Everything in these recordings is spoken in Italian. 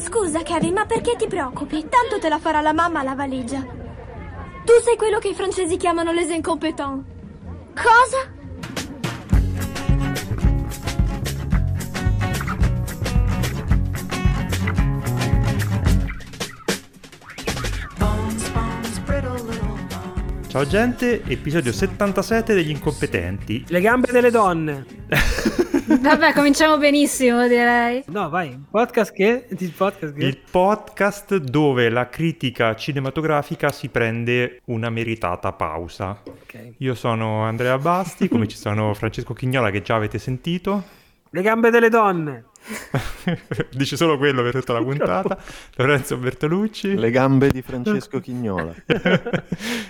Scusa, Kevin, ma perché ti preoccupi? Tanto te la farà la mamma la valigia. Tu sei quello che i francesi chiamano les incompetents. Cosa? Ciao gente, episodio 77 degli incompetenti. Le gambe delle donne. Vabbè, cominciamo benissimo, direi. No, vai. Podcast che? Il podcast che? Il podcast dove la critica cinematografica si prende una meritata pausa. Ok. Io sono Andrea Basti, come ci sono Francesco Chignola che già avete sentito. Le gambe delle donne. Dice solo quello per tutta la puntata. Lorenzo Bertolucci Le gambe di Francesco Chignola.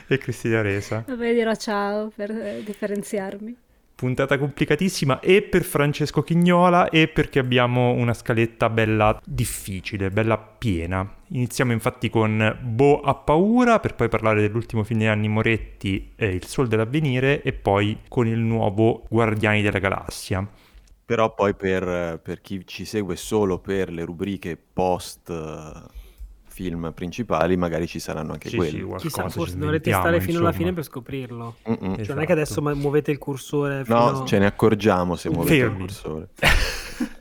e Cristina Resa. Vabbè, dirò ciao per differenziarmi. Puntata complicatissima e per Francesco Chignola e perché abbiamo una scaletta bella difficile, bella piena. Iniziamo infatti con Bo ha paura per poi parlare dell'ultimo film di Anni Moretti, eh, Il Sol dell'Avvenire e poi con il nuovo Guardiani della Galassia. Però poi per, per chi ci segue solo per le rubriche post eh, film principali, magari ci saranno anche Sì, quelli. sì, Chissà, forse dovrete stare fino alla fine per scoprirlo. Mm-mm. Cioè, non è Esatto. che adesso mu- muovete il cursore fino... No, ce ne accorgiamo se muovete il Fermi. cursore.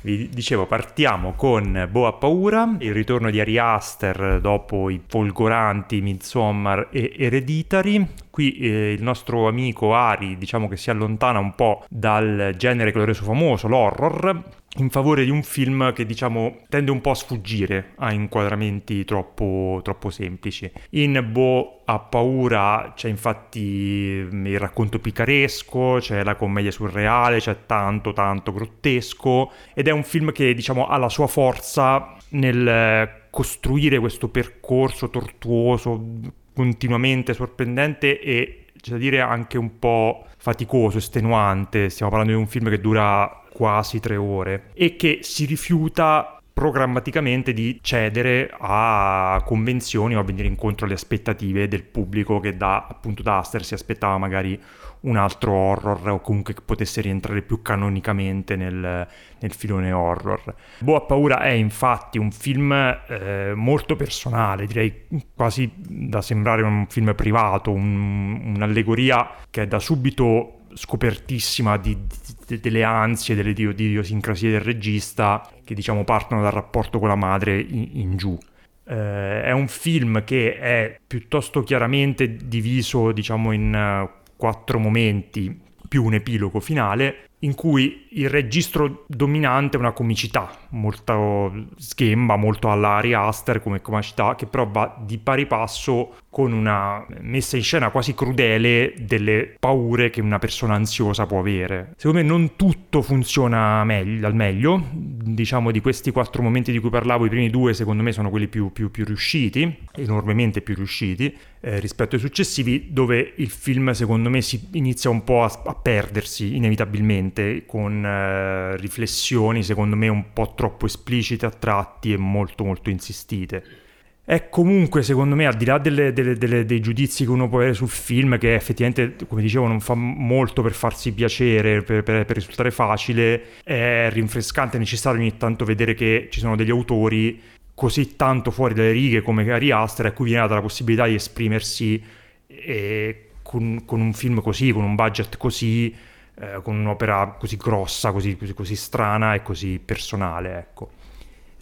Vi dicevo, partiamo con Bo ha paura, il ritorno di Ari Aster dopo i folgoranti Midsommar e Hereditary. Qui eh, il nostro amico Ari, diciamo che si allontana un po' dal genere che lo ha reso famoso, l'horror, in favore di un film che diciamo tende un po' a sfuggire a inquadramenti troppo, troppo semplici. In Bo ha paura c'è infatti mm, il racconto picaresco, c'è la commedia surreale, c'è tanto tanto grottesco ed è un film che diciamo ha la sua forza nel eh, costruire questo percorso tortuoso, continuamente sorprendente e c'è da dire anche un po' faticoso, estenuante. Stiamo parlando di un film che dura quasi tre ore e che si rifiuta programmaticamente di cedere a convenzioni o a venire incontro alle aspettative del pubblico che da appunto da Aster si aspettava magari un altro horror o comunque che potesse rientrare più canonicamente nel, nel filone horror. Ha paura è infatti un film eh, molto personale, direi quasi da sembrare un film privato, un- un'allegoria che è da subito scopertissima di- delle ansie, delle idio- di idiosincrasie del regista che diciamo partono dal rapporto con la madre in, in giù. Eh, è un film che è piuttosto chiaramente diviso diciamo in eh, quattro momenti più un epilogo finale in cui il registro dominante è una comicità molto sghemba, molto alla Ari Aster come comicità, che però va di pari passo con una messa in scena quasi crudele delle paure che una persona ansiosa può avere. Secondo me non tutto funziona meglio, al meglio, diciamo di questi quattro momenti di cui parlavo, i primi due secondo me sono quelli più, più- più riusciti, enormemente più riusciti eh, rispetto ai successivi, dove il film secondo me si inizia un po' a, a perdersi inevitabilmente con eh, riflessioni secondo me un po' troppo esplicite a tratti e molto molto insistite. È comunque, secondo me, al di là delle- delle- delle- dei giudizi che uno può avere sul film, che effettivamente, come dicevo, non fa molto per farsi piacere, per, per- per risultare facile, è rinfrescante e necessario ogni tanto vedere che ci sono degli autori così tanto fuori dalle righe come Ari Aster a cui viene data la possibilità di esprimersi eh, con, con un film così, con un budget così, eh, con un'opera così grossa, così, così- così strana e così personale, ecco.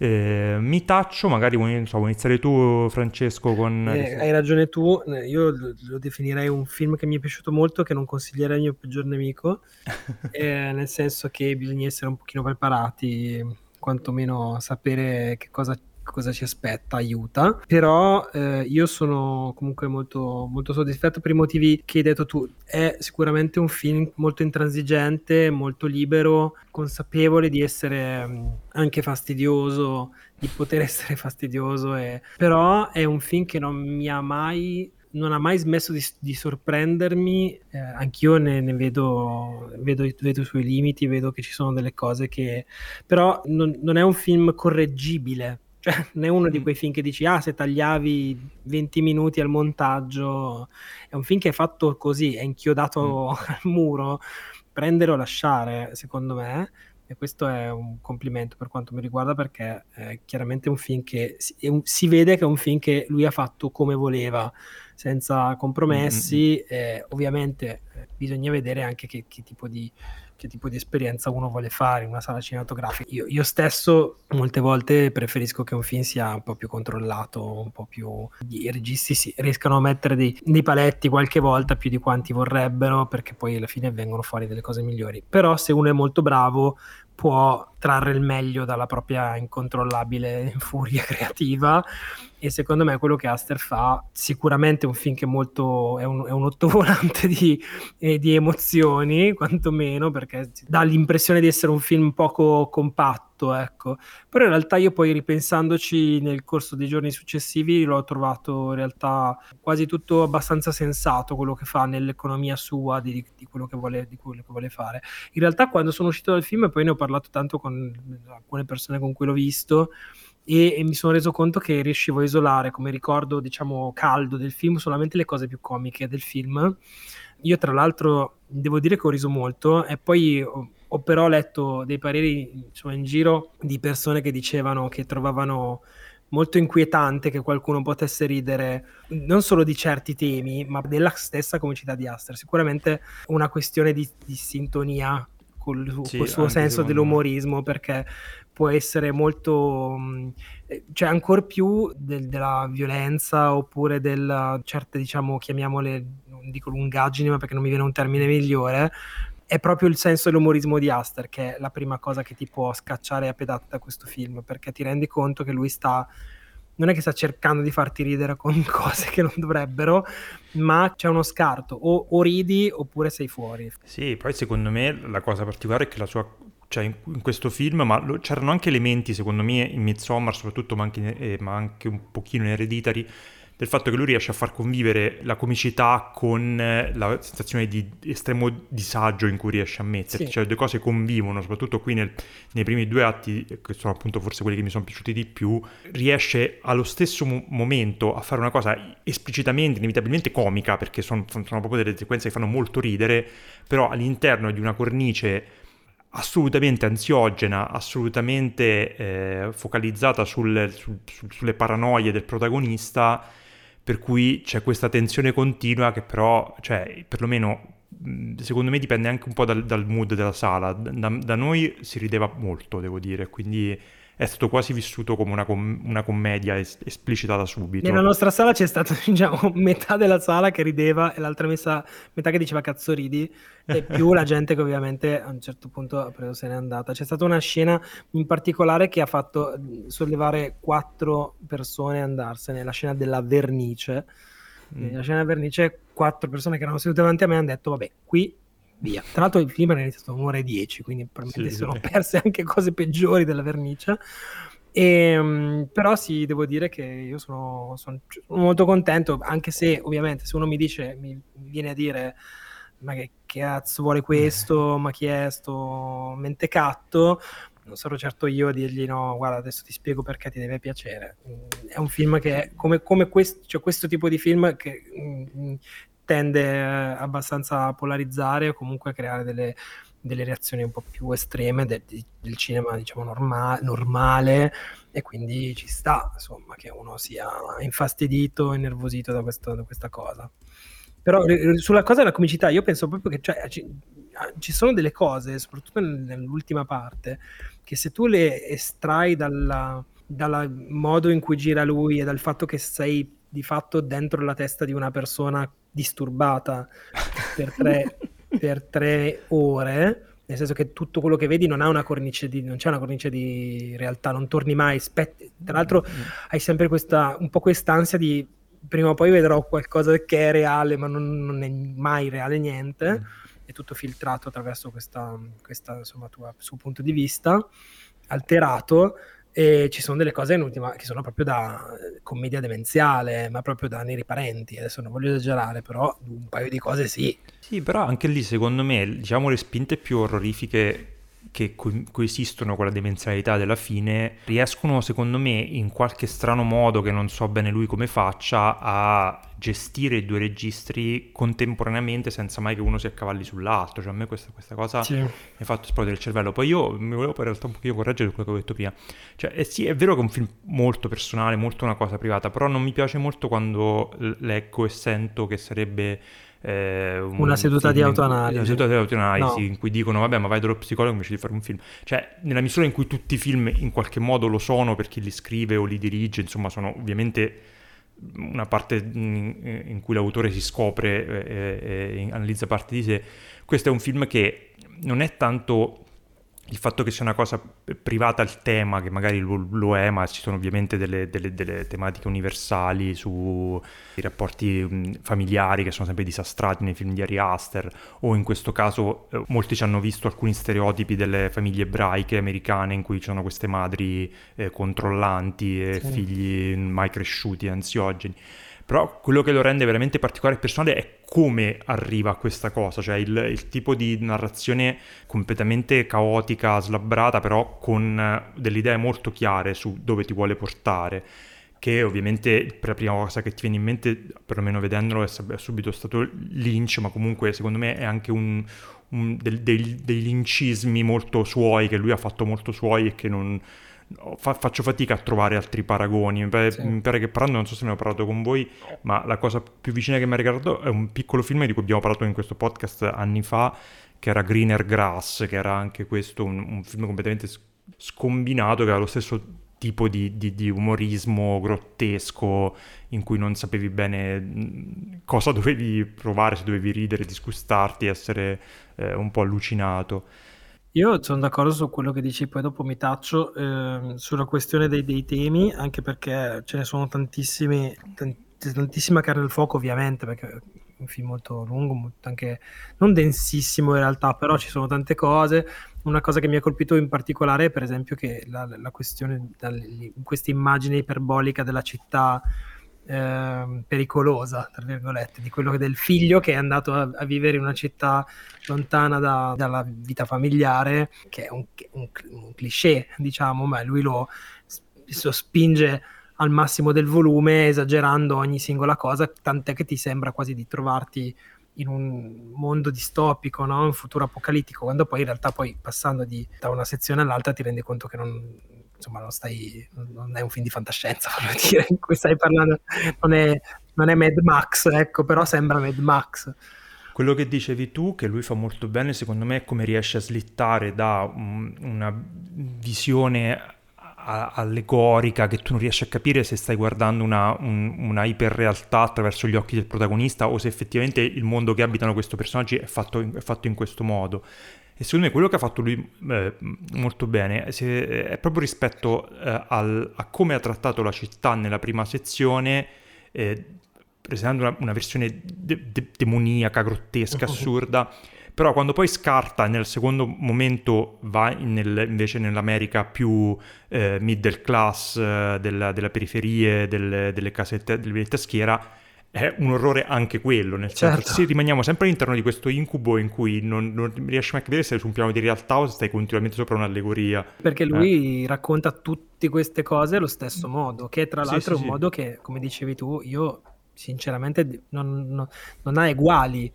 Eh, mi taccio, magari vuoi, so, vuoi iniziare tu, Francesco, con... Eh, hai ragione tu, eh, io lo, lo definirei un film che mi è piaciuto molto, che non consiglierei al mio peggior nemico, eh, nel senso che bisogna essere un pochino preparati, quantomeno sapere che cosa, cosa ci aspetta aiuta, però eh, io sono comunque molto, molto soddisfatto per i motivi che hai detto tu, è sicuramente un film molto intransigente, molto libero, consapevole di essere mh, anche fastidioso, di poter essere fastidioso, e... però è un film che non mi ha mai non ha mai smesso di, di sorprendermi, eh, anch'io ne, ne vedo, vedo, vedo i suoi limiti, vedo che ci sono delle cose che... però non, non è un film correggibile, cioè non è uno di quei film che dici, ah se tagliavi 20 minuti al montaggio, è un film che è fatto così, è inchiodato al muro, prendere o lasciare, secondo me. E questo è un complimento per quanto mi riguarda perché è chiaramente un film che si, un, si vede che è un film che lui ha fatto come voleva, senza compromessi. Mm-hmm. Eh, ovviamente eh, bisogna vedere anche che, che tipo di che tipo di esperienza uno vuole fare in una sala cinematografica. Io, io, stesso molte volte preferisco che un film sia un po' più controllato, un po' più... i registi si, riescano a mettere dei, dei paletti qualche volta più di quanti vorrebbero perché poi alla fine vengono fuori delle cose migliori. Però se uno è molto bravo può trarre il meglio dalla propria incontrollabile furia creativa e secondo me quello che Aster fa sicuramente è un film che molto è un, è un ottovolante di, eh, di emozioni quantomeno perché dà l'impressione di essere un film poco compatto ecco. Però in realtà io poi ripensandoci nel corso dei giorni successivi l'ho trovato in realtà quasi tutto abbastanza sensato quello che fa nell'economia sua di, di, quello, che vuole, di quello che vuole fare. In realtà quando sono uscito dal film poi ne ho parlato tanto con alcune persone con cui l'ho visto e, e, mi sono reso conto che riuscivo a isolare come ricordo, diciamo, caldo del film solamente le cose più comiche del film. Io, tra l'altro, devo dire che ho riso molto e poi ho, ho però letto dei pareri insomma, in giro di persone che dicevano che trovavano molto inquietante che qualcuno potesse ridere non solo di certi temi, ma della stessa comicità di Aster. Sicuramente una questione di, di sintonia col, sì, col suo senso dell'umorismo, me. perché può essere molto, mm, eh, cioè ancora più del, della violenza oppure del certe, diciamo, chiamiamole, non dico lungaggini, ma perché non mi viene un termine migliore, è proprio il senso dell'umorismo di Aster che è la prima cosa che ti può scacciare a pedate da questo film, perché ti rendi conto che lui sta non è che sta cercando di farti ridere con cose che non dovrebbero, ma c'è uno scarto, o, o, ridi oppure sei fuori. Sì, poi secondo me la cosa particolare è che la sua cioè in, in, questo film, ma lo, c'erano anche elementi, secondo me, in Midsommar, soprattutto, ma anche, eh, ma anche un pochino in Hereditary, del fatto che lui riesce a far convivere la comicità con eh, la sensazione di estremo disagio in cui riesce a mettersi, sì. cioè le due cose convivono, soprattutto qui nel, nei primi due atti, che sono appunto forse quelli che mi sono piaciuti di più, riesce allo stesso mo- momento a fare una cosa esplicitamente, inevitabilmente comica, perché son, sono proprio delle sequenze che fanno molto ridere, però all'interno di una cornice assolutamente ansiogena, assolutamente eh, focalizzata sul, sul, sulle paranoie del protagonista, per cui c'è questa tensione continua che però, cioè, perlomeno secondo me dipende anche un po' dal, dal mood della sala. Da, da, noi si rideva molto, devo dire, quindi è stato quasi vissuto come una, com- una commedia es- esplicita da subito. Nella nostra sala c'è stata, diciamo, metà della sala che rideva e l'altra messa, metà che diceva cazzo ridi, e più la gente che ovviamente a un certo punto ha preso se n'è andata. C'è stata una scena in particolare che ha fatto sollevare quattro persone e andarsene, la scena della vernice. Mm. La scena della vernice, quattro persone che erano sedute davanti a me hanno detto, vabbè, qui via. Tra l'altro il film era iniziato un'ora e dieci, quindi probabilmente sì, sono sì. perse anche cose peggiori della vernice. E, um, però sì, devo dire che io sono, sono, molto contento, anche se ovviamente se uno mi dice, mi viene a dire ma che cazzo vuole questo, ma chi è sto mentecatto, non sarò certo io a dirgli no, guarda adesso ti spiego perché ti deve piacere. È un film che, come, come questo, cioè questo tipo di film che mm, tende eh, abbastanza a polarizzare o comunque a creare delle, delle reazioni un po' più estreme del, del cinema, diciamo, norma- normale e quindi ci sta, insomma, che uno sia infastidito, innervosito da, questo, da questa cosa. Però sulla cosa della comicità, io penso proprio che cioè, ci, ci, sono delle cose, soprattutto nell'ultima parte, che se tu le estrai dal modo in cui gira lui e dal fatto che sei di fatto dentro la testa di una persona disturbata per tre, per tre ore, nel senso che tutto quello che vedi non ha una cornice di, non c'è una cornice di realtà, non torni mai, spetti, tra l'altro mm. hai sempre questa, un po' quest'ansia di prima o poi vedrò qualcosa che è reale ma non, non è mai reale niente, mm. è tutto filtrato attraverso questa, questa insomma, tua, suo punto di vista, alterato, e ci sono delle cose in ultima che sono proprio da eh, commedia demenziale, ma proprio da neri parenti. Adesso non voglio esagerare, però un paio di cose sì. Sì, però anche lì secondo me, diciamo le spinte più orrorifiche che co- coesistono con la dimensionalità della fine riescono secondo me in qualche strano modo che non so bene lui come faccia a gestire i due registri contemporaneamente senza mai che uno si accavalli sull'altro. Cioè a me questa, questa cosa Sì. mi ha fatto esplodere il cervello. Poi io mi volevo in realtà un pochino correggere quello che ho detto prima. Cioè eh sì è vero che è un film molto personale molto una cosa privata però non mi piace molto quando leggo e sento che sarebbe eh, un Una seduta film di autoanalisi. una seduta di autoanalisi No. in cui dicono vabbè ma vai dallo psicologo invece di fare un film cioè nella misura in cui tutti i film in qualche modo lo sono per chi li scrive o li dirige insomma sono ovviamente una parte in, in cui l'autore si scopre e, e analizza parte di sé questo è un film che non è tanto il fatto che sia una cosa privata al tema, che magari lo, lo è, ma ci sono ovviamente delle, delle- delle tematiche universali sui rapporti familiari che sono sempre disastrati nei film di Ari Aster, o in questo caso eh, molti ci hanno visto alcuni stereotipi delle famiglie ebraiche americane in cui ci sono queste madri eh, controllanti e Sì. figli mai cresciuti, ansiogeni. Però quello che lo rende veramente particolare e personale è come arriva a questa cosa, cioè il, il tipo di narrazione completamente caotica, slabbrata, però con eh, delle idee molto chiare su dove ti vuole portare. Che ovviamente per la prima cosa che ti viene in mente, perlomeno vedendolo, è, sub- è subito stato Lynch, ma comunque secondo me è anche un, un- del- dei, dei lincismi molto suoi, che lui ha fatto molto suoi e che non, fa- faccio fatica a trovare altri paragoni. Mi pare, Sì. mi pare che parlando, non so se ne ho parlato con voi, ma la cosa più vicina che mi ha ricordato è un piccolo film di cui abbiamo parlato in questo podcast anni fa, che era Greener Grass, che era anche questo un, un film completamente scombinato, che aveva lo stesso tipo di, di- di umorismo grottesco in cui non sapevi bene cosa dovevi provare, se dovevi ridere, disgustarti, essere eh, un po' allucinato. Io sono d'accordo su quello che dici, poi dopo mi taccio ehm, sulla questione dei, dei temi, anche perché ce ne sono tantissimi, tan- tantissima carne al fuoco ovviamente, perché è un film molto lungo, molto anche non densissimo in realtà, però ci sono tante cose. Una cosa che mi ha colpito in particolare è per esempio che la, la questione, questa immagine iperbolica della città ehm, pericolosa, tra virgolette, di quello del figlio che è andato a, a vivere in una città lontana da- dalla vita familiare, che è un, un- un cliché, diciamo, ma lui lo, lo spinge al massimo del volume, esagerando ogni singola cosa, tant'è che ti sembra quasi di trovarti in un mondo distopico, no? un futuro apocalittico, quando poi in realtà poi passando di- da una sezione all'altra ti rendi conto che non, insomma, non, stai, non è un film di fantascienza, voglio dire, in cui stai parlando, non è, non è Mad Max, ecco, però sembra Mad Max. Quello che dicevi tu, che lui fa molto bene, secondo me, è come riesce a slittare da un- una visione allegorica che tu non riesci a capire se stai guardando una, un- una iperrealtà attraverso gli occhi del protagonista o se effettivamente il mondo che abitano questi personaggi è fatto, è fatto in questo modo. E secondo me quello che ha fatto lui eh, molto bene se- è proprio rispetto eh, al- a come ha trattato la città nella prima sezione, eh, presentando una, una versione de- de- demoniaca, grottesca, assurda. Però quando poi scarta nel secondo momento va in- nel- invece nell'America più eh, middle class, eh, della, della periferie, del- delle casette delle schiera, è un orrore anche quello, nel senso Certo. che se rimaniamo sempre all'interno di questo incubo in cui non, non riesci mai a capire se sei su un piano di realtà o se stai continuamente sopra un'allegoria. Perché lui racconta tutte queste cose allo stesso modo, che tra l'altro sì, è un sì. modo che, come dicevi tu, io sinceramente non, non- non ha uguali,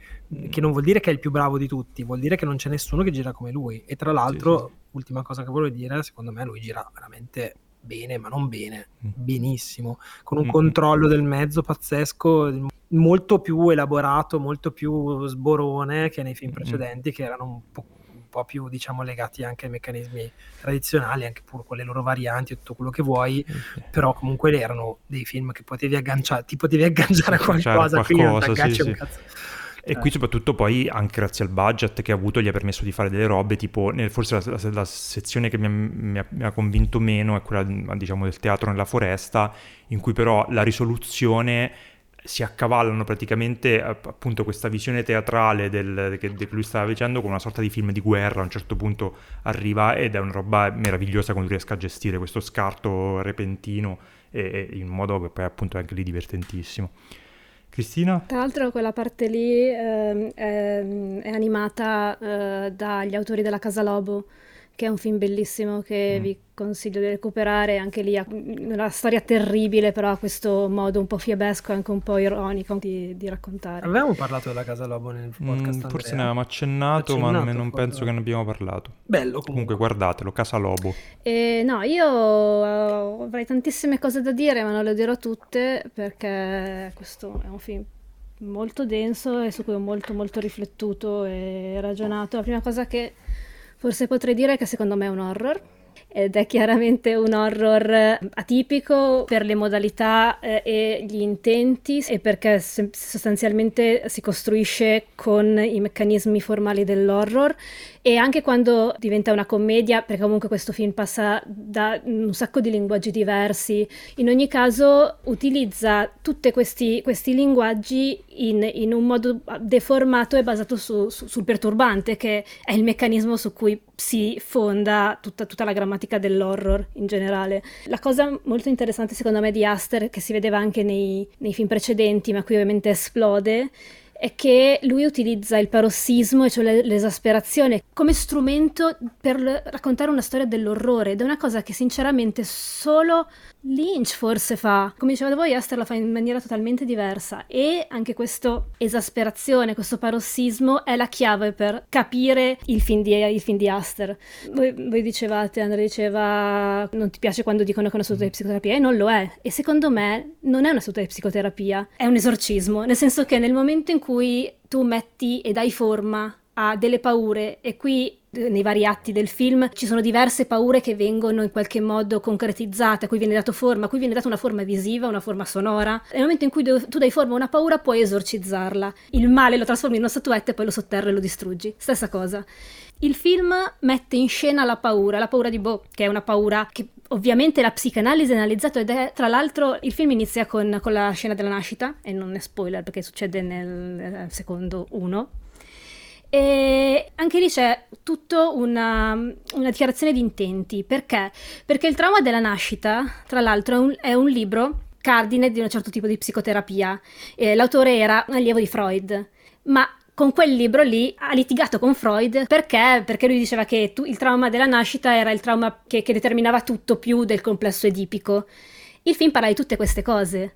che non vuol dire che è il più bravo di tutti, vuol dire che non c'è nessuno che gira come lui. E tra l'altro, ultima cosa che voglio dire, secondo me lui gira veramente bene, ma non bene, Mm. benissimo, con un Mm. controllo del mezzo pazzesco, molto più elaborato, molto più sborone che nei film precedenti, che erano un po', un po' più, diciamo, legati anche ai meccanismi tradizionali, anche pur con le loro varianti e tutto quello che vuoi, però comunque erano dei film che potevi agganciare, ti potevi agganciare a Agganciare qualcosa, qui non ti qualcosa, agganci sì, un sì. cazzo. E qui soprattutto poi anche grazie al budget che ha avuto gli ha permesso di fare delle robe tipo, nel- forse la, la- la sezione che mi ha, mi ha- mi ha convinto meno è quella diciamo del teatro nella foresta, in cui però la risoluzione si accavallano praticamente app- appunto questa visione teatrale del, che, che lui stava facendo con una sorta di film di guerra, a un certo punto arriva ed è una roba meravigliosa quando riesca a gestire questo scarto repentino e, e in modo che poi appunto è anche lì divertentissimo. Cristina? Tra l'altro quella parte lì ehm, è, è animata eh, dagli autori della Casa Lobo, che è un film bellissimo che Mm. vi consiglio di recuperare, anche lì ha una storia terribile, però ha questo modo un po' fiabesco e anche un po' ironico di, di raccontare. Avevamo parlato della Casa Lobo nel Mm, podcast. forse ne avevamo accennato, ma Accennato, non forse. penso che ne abbiamo parlato. Bello comunque. Comunque guardatelo, Casa Lobo. E no, io eh, avrei tantissime cose da dire, ma non le dirò tutte perché questo è un film molto denso e su cui ho molto molto riflettuto e ragionato. La prima cosa che forse potrei dire che secondo me è un horror. Ed è chiaramente un horror atipico per le modalità eh, e gli intenti e perché sostanzialmente si costruisce con i meccanismi formali dell'horror. E anche quando diventa una commedia, perché comunque questo film passa da un sacco di linguaggi diversi, in ogni caso utilizza tutti questi, questi linguaggi in, in un modo deformato e basato su- su- sul perturbante, che è il meccanismo su cui si fonda tutta, tutta la grammatica dell'horror in generale. La cosa molto interessante secondo me di Aster, che si vedeva anche nei, nei film precedenti, ma qui ovviamente esplode, è che lui utilizza il parossismo, cioè le- l'esasperazione, come strumento per raccontare una storia dell'orrore ed è una cosa che sinceramente solo Lynch forse fa. Come dicevate voi, Aster la fa in maniera totalmente diversa e anche questa esasperazione, questo parossismo è la chiave per capire il film di, il film di Aster. Voi, voi dicevate, Andrea diceva non ti piace quando dicono che è una seduta di psicoterapia e non lo è e secondo me non è una seduta di psicoterapia, è un esorcismo, nel senso che nel momento in cui tu metti e dai forma a delle paure e qui nei vari atti del film ci sono diverse paure che vengono in qualche modo concretizzate, a cui viene dato forma, a cui viene data una forma visiva, una forma sonora. Nel momento in cui tu dai forma a una paura puoi esorcizzarla. Il male lo trasformi in una statuetta e poi lo sotterri e lo distruggi. Stessa cosa. Il film mette in scena la paura, la paura di Bo, che è una paura che ovviamente la psicanalisi ha analizzato ed è tra l'altro il film inizia con, con la scena della nascita e non è spoiler perché succede nel eh, secondo uno e anche lì c'è tutta una, una dichiarazione di intenti. Perché? Perché il trauma della nascita, tra l'altro, è un, è un libro cardine di un certo tipo di psicoterapia. Eh, l'autore era un allievo di Freud, ma con quel libro lì ha litigato con Freud perché? Perché lui diceva che tu- il trauma della nascita era il trauma che, che determinava tutto più del complesso edipico. Il film parla di tutte queste cose.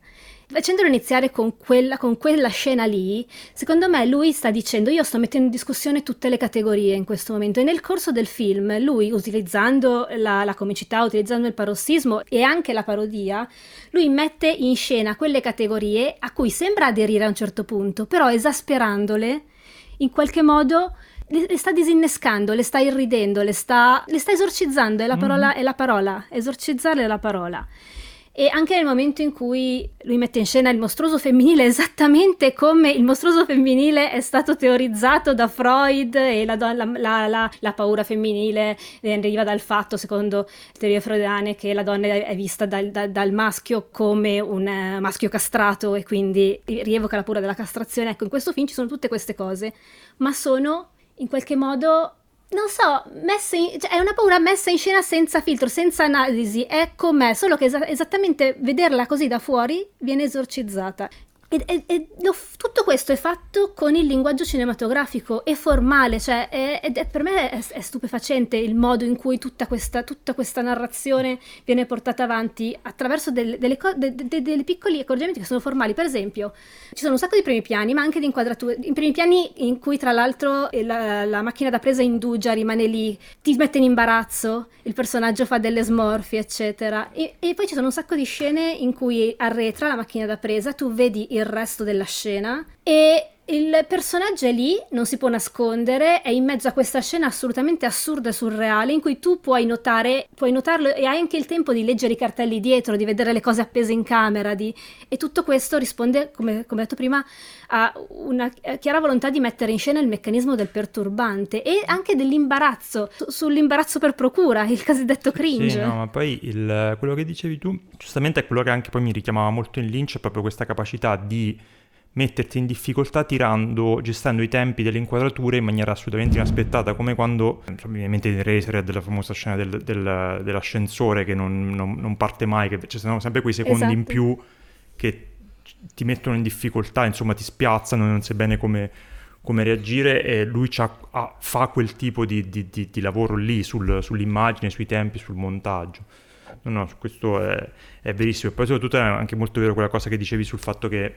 Facendolo iniziare con quella, con quella scena lì, secondo me lui sta dicendo io sto mettendo in discussione tutte le categorie in questo momento e nel corso del film lui utilizzando la, la comicità, utilizzando il parossismo e anche la parodia, lui mette in scena quelle categorie a cui sembra aderire a un certo punto, però esasperandole in qualche modo le, sta disinnescando, le sta irridendo, le sta, le sta esorcizzando, è la parola, è la parola, esorcizzarle è la parola. E anche nel momento in cui lui mette in scena il mostruoso femminile, esattamente come il mostruoso femminile è stato teorizzato da Freud e la, don- la- la- la- paura femminile eh, deriva dal fatto, secondo teorie freudiane, che la donna è vista dal, dal- dal maschio come un eh, maschio castrato e quindi rievoca la paura della castrazione. Ecco, in questo film ci sono tutte queste cose, ma sono in qualche modo non so, in- cioè, è una paura messa in scena senza filtro, senza analisi, è com'è, solo che esa- esattamente vederla così da fuori viene esorcizzata. E, e- e lo- tutto questo è fatto con il linguaggio cinematografico e formale, cioè è- ed è- per me è, è stupefacente il modo in cui tutta questa, tutta questa narrazione viene portata avanti attraverso delle, delle co- de- de- dei piccoli accorgimenti che sono formali. Per esempio, ci sono un sacco di primi piani, ma anche di inquadrature. In primi piani in cui, tra l'altro, la, la macchina da presa indugia, rimane lì, ti mette in imbarazzo, il personaggio fa delle smorfie, eccetera. E, e poi ci sono un sacco di scene in cui arretra la macchina da presa, tu vedi il resto della scena e il personaggio è lì, non si può nascondere, è in mezzo a questa scena assolutamente assurda e surreale in cui tu puoi notare, puoi notarlo e hai anche il tempo di leggere i cartelli dietro, di vedere le cose appese in camera di- e tutto questo risponde, come, come detto prima, a una chiara volontà di mettere in scena il meccanismo del perturbante e anche dell'imbarazzo, su- sull'imbarazzo per procura, il cosiddetto cringe. Sì, no, ma poi il- quello che dicevi tu, giustamente è quello che anche poi mi richiamava molto in Lynch, è proprio questa capacità di metterti in difficoltà tirando, gestendo i tempi delle inquadrature in maniera assolutamente inaspettata, come quando, mi viene in in Eraser della famosa scena del- del- dell'ascensore che non, non- non parte mai, che ci sono sempre quei secondi in Esatto. più che ti mettono in difficoltà, insomma ti spiazzano, non sai bene come, come reagire e lui ha, fa quel tipo di, di, di, di lavoro lì sul, sull'immagine, sui tempi, sul montaggio. No, no, questo è, è verissimo. E poi soprattutto è anche molto vero quella cosa che dicevi sul fatto che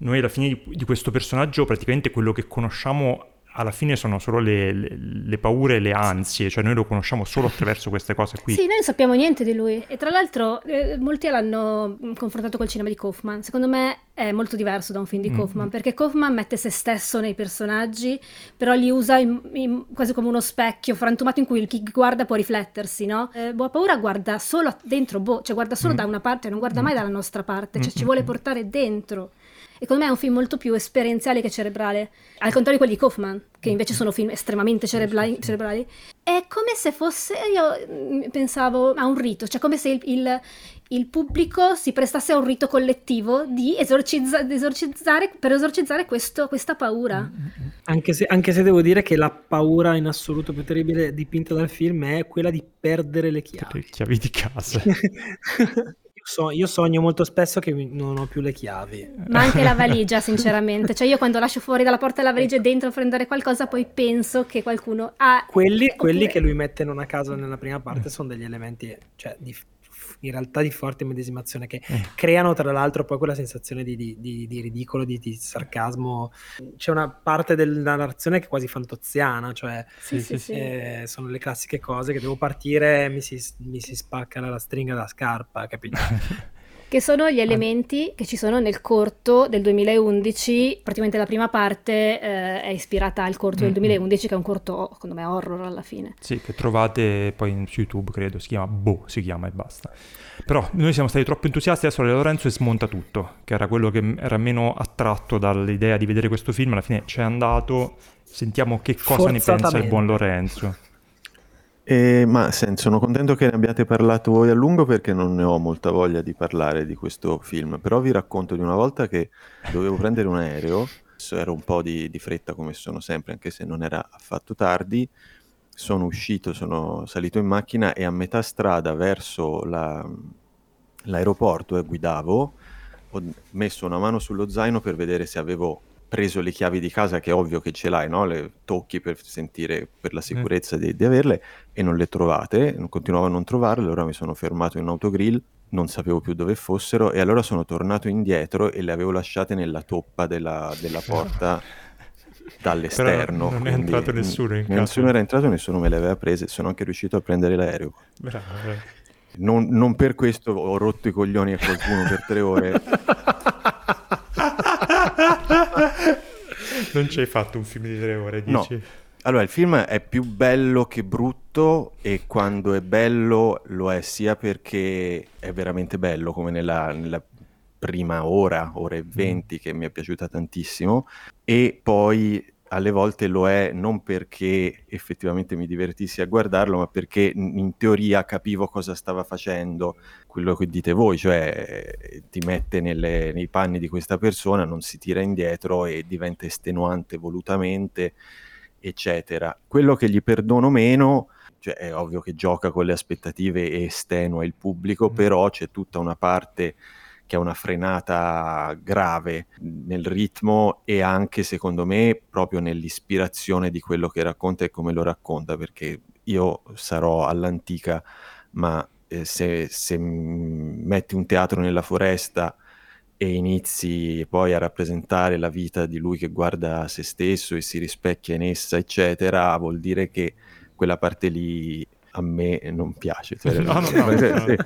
noi alla fine di, di questo personaggio praticamente quello che conosciamo alla fine sono solo le, le, le, paure e le ansie, cioè noi lo conosciamo solo attraverso queste cose qui. Sì, noi non sappiamo niente di lui e tra l'altro eh, molti l'hanno confrontato col cinema di Kaufman. Secondo me è molto diverso da un film di mm, Kaufman mm. perché Kaufman mette se stesso nei personaggi, però li usa in, in, quasi come uno specchio frantumato in cui chi guarda può riflettersi, no? Eh, Boa Paura guarda solo dentro Bo, cioè guarda solo mm. da una parte, non guarda mm. mai dalla nostra parte, cioè ci mm, vuole portare dentro. E secondo me è un film molto più esperienziale che cerebrale, al contrario di quelli di Kaufman, che invece sono film estremamente cerebrali. cerebrali. È come se fosse, io mm, pensavo, a un rito, cioè come se il, il, il pubblico si prestasse a un rito collettivo di esorcizza, esorcizzare, per esorcizzare questo, questa paura. Anche se, anche se, devo dire che la paura in assoluto più terribile dipinta dal film è quella di perdere le chiavi. Le chiavi di casa. So, io sogno molto spesso che non ho più le chiavi. Ma anche la valigia, sinceramente. Cioè io quando lascio fuori dalla porta la valigia e dentro a prendere qualcosa, poi penso che qualcuno ha... Quelli, oppure... quelli che lui mette in una casa nella prima parte sono degli elementi cioè, di, in realtà di forte medesimazione che eh. creano tra l'altro poi quella sensazione di, di, di, di ridicolo, di, sarcasmo. C'è una parte della narrazione che è quasi fantoziana, cioè sì, sì, sì. Eh, sono le classiche cose che devo partire e mi si, mi si spacca la stringa della scarpa, capito? che sono gli elementi che ci sono nel corto del 2011, praticamente la prima parte eh, è ispirata al corto del 2011 che è un corto, secondo me, horror alla fine. Sì, che trovate poi su YouTube, credo, si chiama Boh, si chiama e basta. Però noi siamo stati troppo entusiasti adesso Lorenzo e smonta tutto, che era quello che era meno attratto dall'idea di vedere questo film, alla fine c'è andato, sentiamo che cosa ne pensa il buon Lorenzo. Eh, ma senti, sono contento che ne abbiate parlato voi a lungo perché non ne ho molta voglia di parlare di questo film, però vi racconto di una volta che dovevo prendere un aereo, ero un po' di, di fretta come sono sempre, anche se non era affatto tardi, sono uscito, sono salito in macchina e a metà strada verso la, l'aeroporto e guidavo, ho messo una mano sullo zaino per vedere se avevo preso le chiavi di casa, che è ovvio che ce l'hai, no? le tocchi per sentire per la sicurezza di, di, averle e non le trovate, continuavo a non trovarle, allora mi sono fermato in autogrill, non sapevo più dove fossero e allora sono tornato indietro e le avevo lasciate nella toppa della, della porta dall'esterno. Però non è entrato nessuno in casa. Nessuno era entrato, nessuno me le aveva prese, sono anche riuscito a prendere l'aereo. Bravo. Non, non per questo ho rotto i coglioni a qualcuno per tre ore. non ci hai fatto un film di tre ore, dici? No. Allora, il film è più bello che brutto e quando è bello lo è sia perché è veramente bello, come nella, nella prima ora, ora e venti, mm. che mi è piaciuta tantissimo, e poi alle volte lo è non perché effettivamente mi divertissi a guardarlo, ma perché in teoria capivo cosa stava facendo, quello che dite voi, cioè ti mette nelle, nei panni di questa persona, non si tira indietro e diventa estenuante volutamente, eccetera. Quello che gli perdono meno, cioè è ovvio che gioca con le aspettative e estenua il pubblico, mm. però c'è tutta una parte che ha una frenata grave nel ritmo e anche secondo me proprio nell'ispirazione di quello che racconta e come lo racconta, perché io sarò all'antica, ma eh, se, se metti un teatro nella foresta e inizi poi a rappresentare la vita di lui che guarda se stesso e si rispecchia in essa, eccetera, vuol dire che quella parte lì a me non piace. Cioè, no, no, no, sono,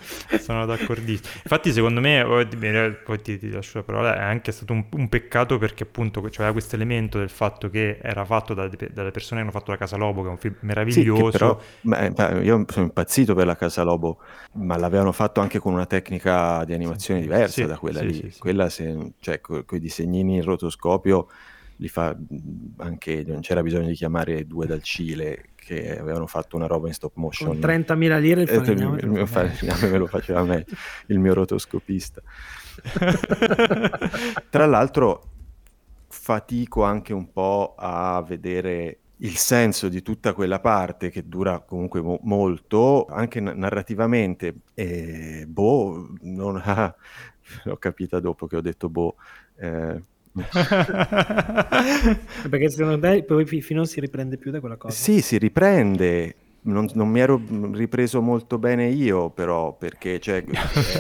sono d'accordissimo. Infatti, secondo me, poi ti, ti, lascio la parola, è anche stato un, un peccato perché appunto c'era questo elemento del fatto che era fatto da, dalle persone che hanno fatto la Casa Lobo, che è un film meraviglioso. Sì, però, ma, io sono impazzito per la Casa Lobo, ma l'avevano fatto anche con una tecnica di animazione sì, diversa sì, da quella sì, lì. Quella, se, cioè, con i disegnini in rotoscopio li fa anche non c'era bisogno di chiamare due dal Cile che avevano fatto una roba in stop motion. Con 30.000 lire il falegname. Il mio falegname me lo faceva me, il mio rotoscopista. Tra l'altro fatico anche un po' a vedere il senso di tutta quella parte che dura comunque mo- molto, anche narrativamente. E boh, non ha... L'ho capita dopo che ho detto boh. Eh, Perché secondo te poi film non si riprende più da quella cosa? Sì, si riprende. Non, non mi ero ripreso molto bene io, però, perché cioè,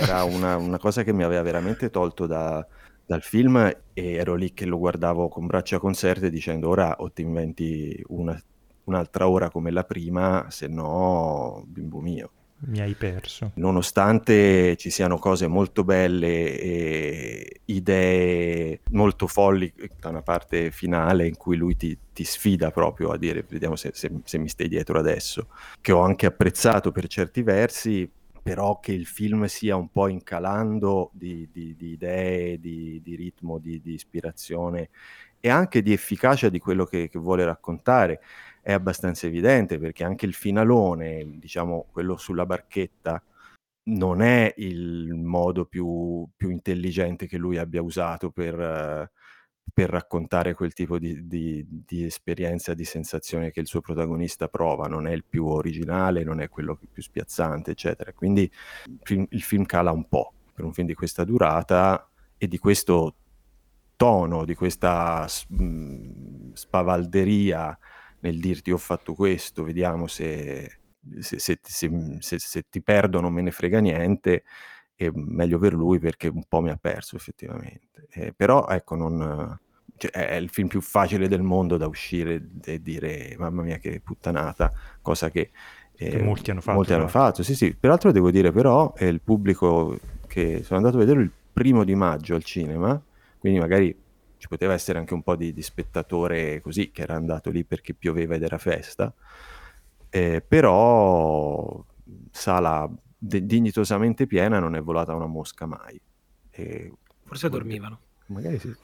era una, una, cosa che mi aveva veramente tolto da, dal film e ero lì che lo guardavo con braccia conserte dicendo ora o ti inventi una, un'altra ora come la prima, se no, bimbo mio mi hai perso. Nonostante ci siano cose molto belle e idee molto folli da una parte finale in cui lui ti, ti sfida proprio a dire vediamo se, se, se mi stai dietro adesso, che ho anche apprezzato per certi versi, però che il film sia un po' incalando di, di, di idee, di, di ritmo, di, ispirazione e anche di efficacia di quello che, che vuole raccontare è abbastanza evidente perché anche il finalone, diciamo quello sulla barchetta, non è il modo più, più intelligente che lui abbia usato per, per raccontare quel tipo di, di, di, esperienza, di sensazione che il suo protagonista prova, non è il più originale, non è quello più spiazzante, eccetera. Quindi il film, il film cala un po' per un film di questa durata e di questo tono, di questa spavalderia nel dirti ho fatto questo, vediamo se, se, se, se, ti perdo non me ne frega niente, è meglio per lui perché un po' mi ha perso effettivamente. Eh, però ecco, non, cioè, è il film più facile del mondo da uscire e dire mamma mia che puttanata, cosa che, eh, che molti hanno fatto. Molti hanno fatto, sì sì. Peraltro devo dire però è il pubblico che sono andato a vedere il primo di maggio al cinema, quindi magari ci poteva essere anche un po' di, di spettatore così che era andato lì perché pioveva ed era festa, eh, però sala de- dignitosamente piena non è volata una mosca mai. E Forse dormivano. Magari sì.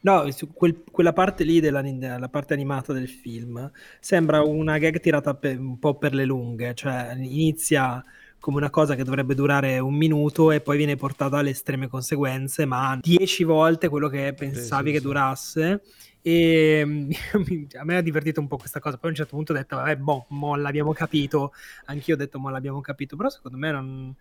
no, quel, quella parte lì della, della, parte animata del film sembra una gag tirata per, un po' per le lunghe, cioè inizia come una cosa che dovrebbe durare un minuto e poi viene portata alle estreme conseguenze, ma dieci volte quello che pensavi sì, sì, che durasse. E a me ha divertito un po' questa cosa. Poi a un certo punto ho detto, vabbè, boh, mo l'abbiamo capito. Anch'io ho detto, mo l'abbiamo capito. Però secondo me non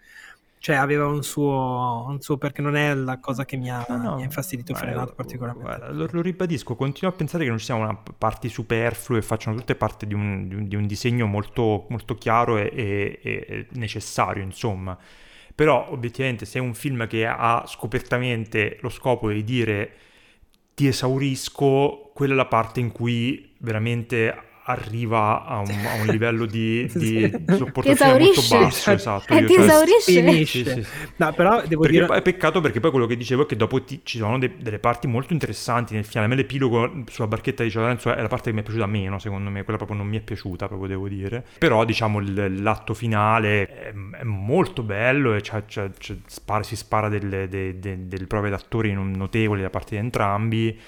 cioè aveva un suo, un suo, perché non è la cosa che mi ha, no, no, mi ha infastidito frenato particolarmente. guarda, lo, lo, ribadisco continuo a pensare che non ci siano parti superflue facciano tutte parte di un, di un, di un disegno molto, molto chiaro e, e, e, necessario insomma. Però obiettivamente se è un film che ha scopertamente lo scopo di dire ti esaurisco quella è la parte in cui veramente arriva a un, a un livello di, di sopportazione molto basso. Esatto, eh, ti esaurisce. Sì, sì, sì. No, però devo perché dire... È peccato perché poi quello che dicevo è che dopo ti, ci sono de, delle parti molto interessanti nel finale. A me l'epilogo sulla barchetta di Lorenzo è la parte che mi è piaciuta meno, secondo me. Quella proprio non mi è piaciuta, proprio devo dire. Però, diciamo, il, l'atto finale è, è, molto bello e c'è, c'è, c'è, spara, si spara delle, delle, delle, delle prove d'attori notevoli da parte di entrambi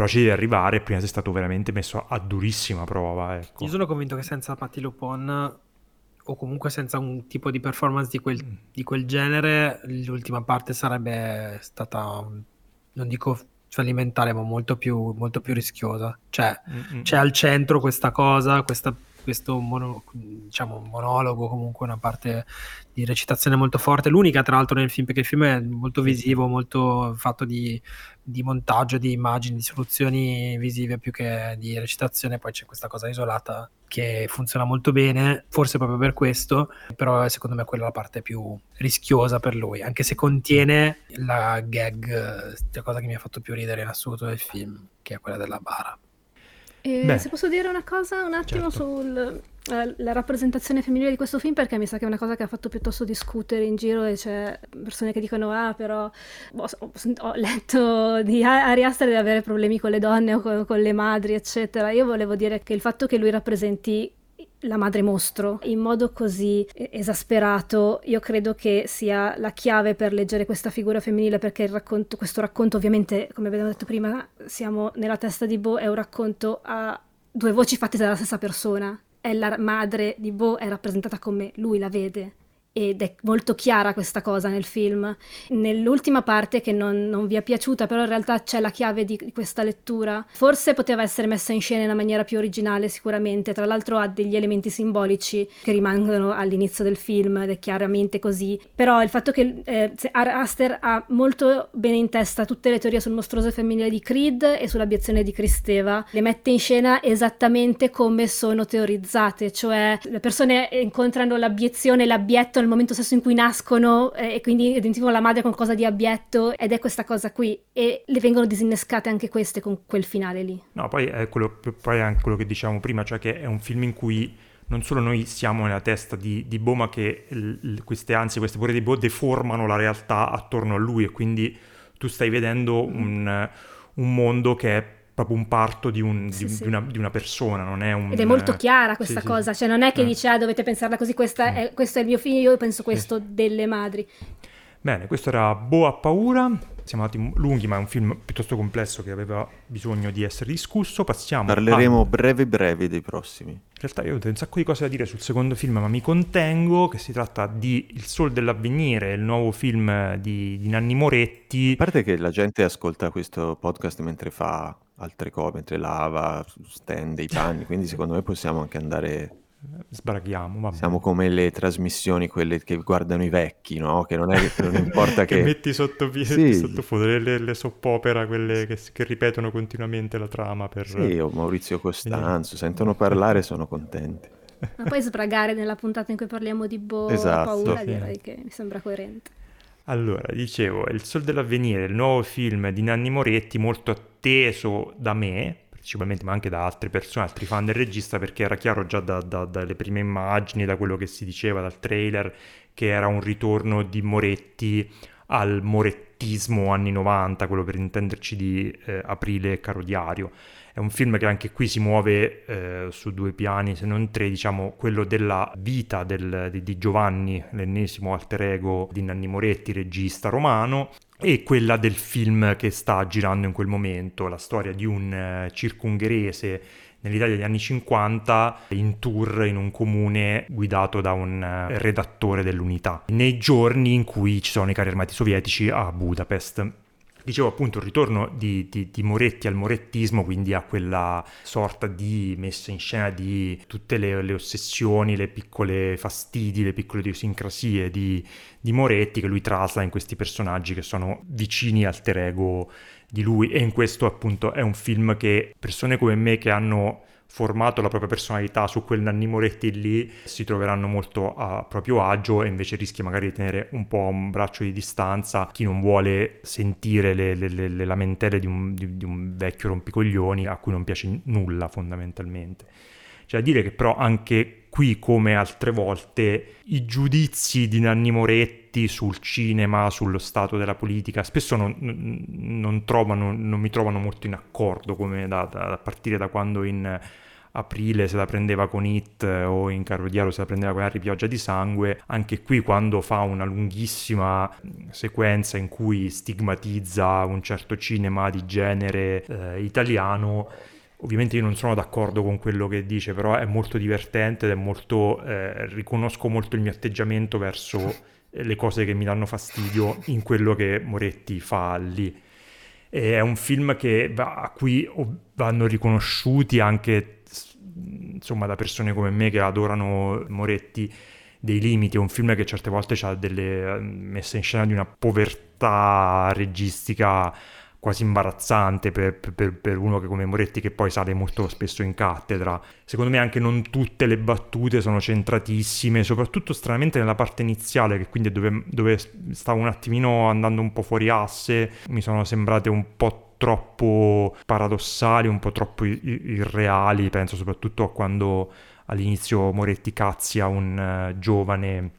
però ci devi arrivare prima sei stato veramente messo a durissima prova. Ecco. Io sono convinto che senza Patti Lupon o comunque senza un tipo di performance di quel, mm. di quel genere, l'ultima parte sarebbe stata, non dico fallimentare, ma molto più, molto più rischiosa. Cioè, Mm-mm. c'è al centro questa cosa, questa questo mono, diciamo, monologo, comunque una parte di recitazione molto forte, l'unica tra l'altro nel film, perché il film è molto visivo, molto fatto di, di montaggio, di immagini, di soluzioni visive più che di recitazione, poi c'è questa cosa isolata che funziona molto bene, forse proprio per questo, però secondo me quella è la parte più rischiosa per lui, anche se contiene la gag, la cosa che mi ha fatto più ridere in assoluto del film, che è quella della bara. E se posso dire una cosa un attimo certo. sulla eh, rappresentazione femminile di questo film, perché mi sa che è una cosa che ha fatto piuttosto discutere in giro e c'è persone che dicono ah però ho, ho, ho letto di Ari Aster di avere problemi con le donne o con, con le madri eccetera. Io volevo dire che il fatto che lui rappresenti la madre mostro in modo così esasperato, io credo che sia la chiave per leggere questa figura femminile perché racconto, questo racconto ovviamente, come abbiamo detto prima, siamo nella testa di Bo, è un racconto a due voci fatte dalla stessa persona. È la madre di Bo, è rappresentata come lui la vede ed è molto chiara questa cosa nel film. Nell'ultima parte che non, non, vi è piaciuta, però in realtà c'è la chiave di, questa lettura. Forse poteva essere messa in scena in una maniera più originale, sicuramente. Tra l'altro ha degli elementi simbolici che rimangono all'inizio del film ed è chiaramente così. Però il fatto che eh, Aster ha molto bene in testa tutte le teorie sul mostruoso femminile di Creed e sull'abiezione di Cristeva, le mette in scena esattamente come sono teorizzate, cioè le persone incontrano l'abiezione, l'abbietto nel momento stesso in cui nascono eh, e quindi identificano la madre con qualcosa di abbietto ed è questa cosa qui e le vengono disinnescate anche queste con quel finale lì. No, poi è, quello, poi è anche quello che dicevamo prima, cioè che è un film in cui non solo noi siamo nella testa di, di Bo, ma che l, queste ansie, queste paure di Bo deformano la realtà attorno a lui e quindi tu stai vedendo un, un mondo che è proprio un parto di, un, sì, di, sì. di, una, di, una, persona, non è un... Ed è molto chiara questa sì, cosa, cioè non è che eh. dice ah dovete pensarla così, questa mm. è, questo è il mio figlio, io penso questo delle madri. Bene, questo era Bo ha paura, siamo andati lunghi ma è un film piuttosto complesso che aveva bisogno di essere discusso, passiamo Parleremo a... brevi brevi dei prossimi. In realtà io ho un sacco di cose da dire sul secondo film ma mi contengo, che si tratta di Il Sol dell'Avvenire, il nuovo film di, di Nanni Moretti. A parte che la gente ascolta questo podcast mentre fa altre cose, mentre lava, stende i panni, quindi secondo me possiamo anche andare... Sbraghiamo, vabbè. Siamo come le trasmissioni, quelle che guardano i vecchi, no? Che non, è, che non importa che... che metti sotto, sì. sottofondo le, le soppopera, quelle che, che, ripetono continuamente la trama per... Sì, o Maurizio Costanzo, sentono parlare sono contenti. Ma poi sbragare nella puntata in cui parliamo di Bo esatto, paura, sì. direi che mi sembra coerente. Allora, dicevo, Il Sol dell'Avvenire, il nuovo film di Nanni Moretti, molto atteso da me, principalmente, ma anche da altre persone, altri fan del regista, perché era chiaro già da, da, dalle prime immagini, da quello che si diceva, dal trailer, che era un ritorno di Moretti al morettismo anni 90, quello per intenderci di eh, Aprile Caro Diario è un film che anche qui si muove eh, su due piani, se non tre, diciamo quello della vita del, di, di Giovanni, l'ennesimo alter ego di Nanni Moretti, regista romano, e quella del film che sta girando in quel momento, la storia di un eh, circungherese nell'Italia degli anni 50 in tour in un comune guidato da un eh, redattore dell'unità, nei giorni in cui ci sono i carri armati sovietici a Budapest. Dicevo appunto il ritorno di, di, di, Moretti al morettismo, quindi a quella sorta di messa in scena di tutte le, le ossessioni, le piccole fastidi, le piccole idiosincrasie di, di Moretti che lui trasla in questi personaggi che sono vicini al ego di lui. E in questo appunto è un film che persone come me che hanno formato la propria personalità su quel Nanni Moretti lì si troveranno molto a proprio agio e invece rischia magari di tenere un po' un braccio di distanza chi non vuole sentire le, le, le, le lamentele di un, di, di un vecchio rompicoglioni a cui non piace nulla fondamentalmente. C'è da dire che però anche qui, come altre volte, i giudizi di Nanni Moretti sul cinema, sullo stato della politica, spesso non, non, trovano, non mi trovano molto in accordo, come da, da, a partire da quando in aprile se la prendeva con It o in Carodiaro se la prendeva con Harry Pioggia di Sangue, anche qui quando fa una lunghissima sequenza in cui stigmatizza un certo cinema di genere eh, italiano, Ovviamente io non sono d'accordo con quello che dice, però è molto divertente ed è molto... Eh, riconosco molto il mio atteggiamento verso le cose che mi danno fastidio in quello che Moretti fa lì. È un film che va, a cui vanno riconosciuti anche insomma da persone come me che adorano Moretti dei limiti, è un film che certe volte ha delle messe in scena di una povertà registica quasi imbarazzante per, per, per, uno che come Moretti che poi sale molto spesso in cattedra. Secondo me anche non tutte le battute sono centratissime, soprattutto stranamente nella parte iniziale che quindi dove, dove stavo un attimino andando un po' fuori asse, mi sono sembrate un po' troppo paradossali, un po' troppo irreali, penso soprattutto a quando all'inizio Moretti cazzia un uh, giovane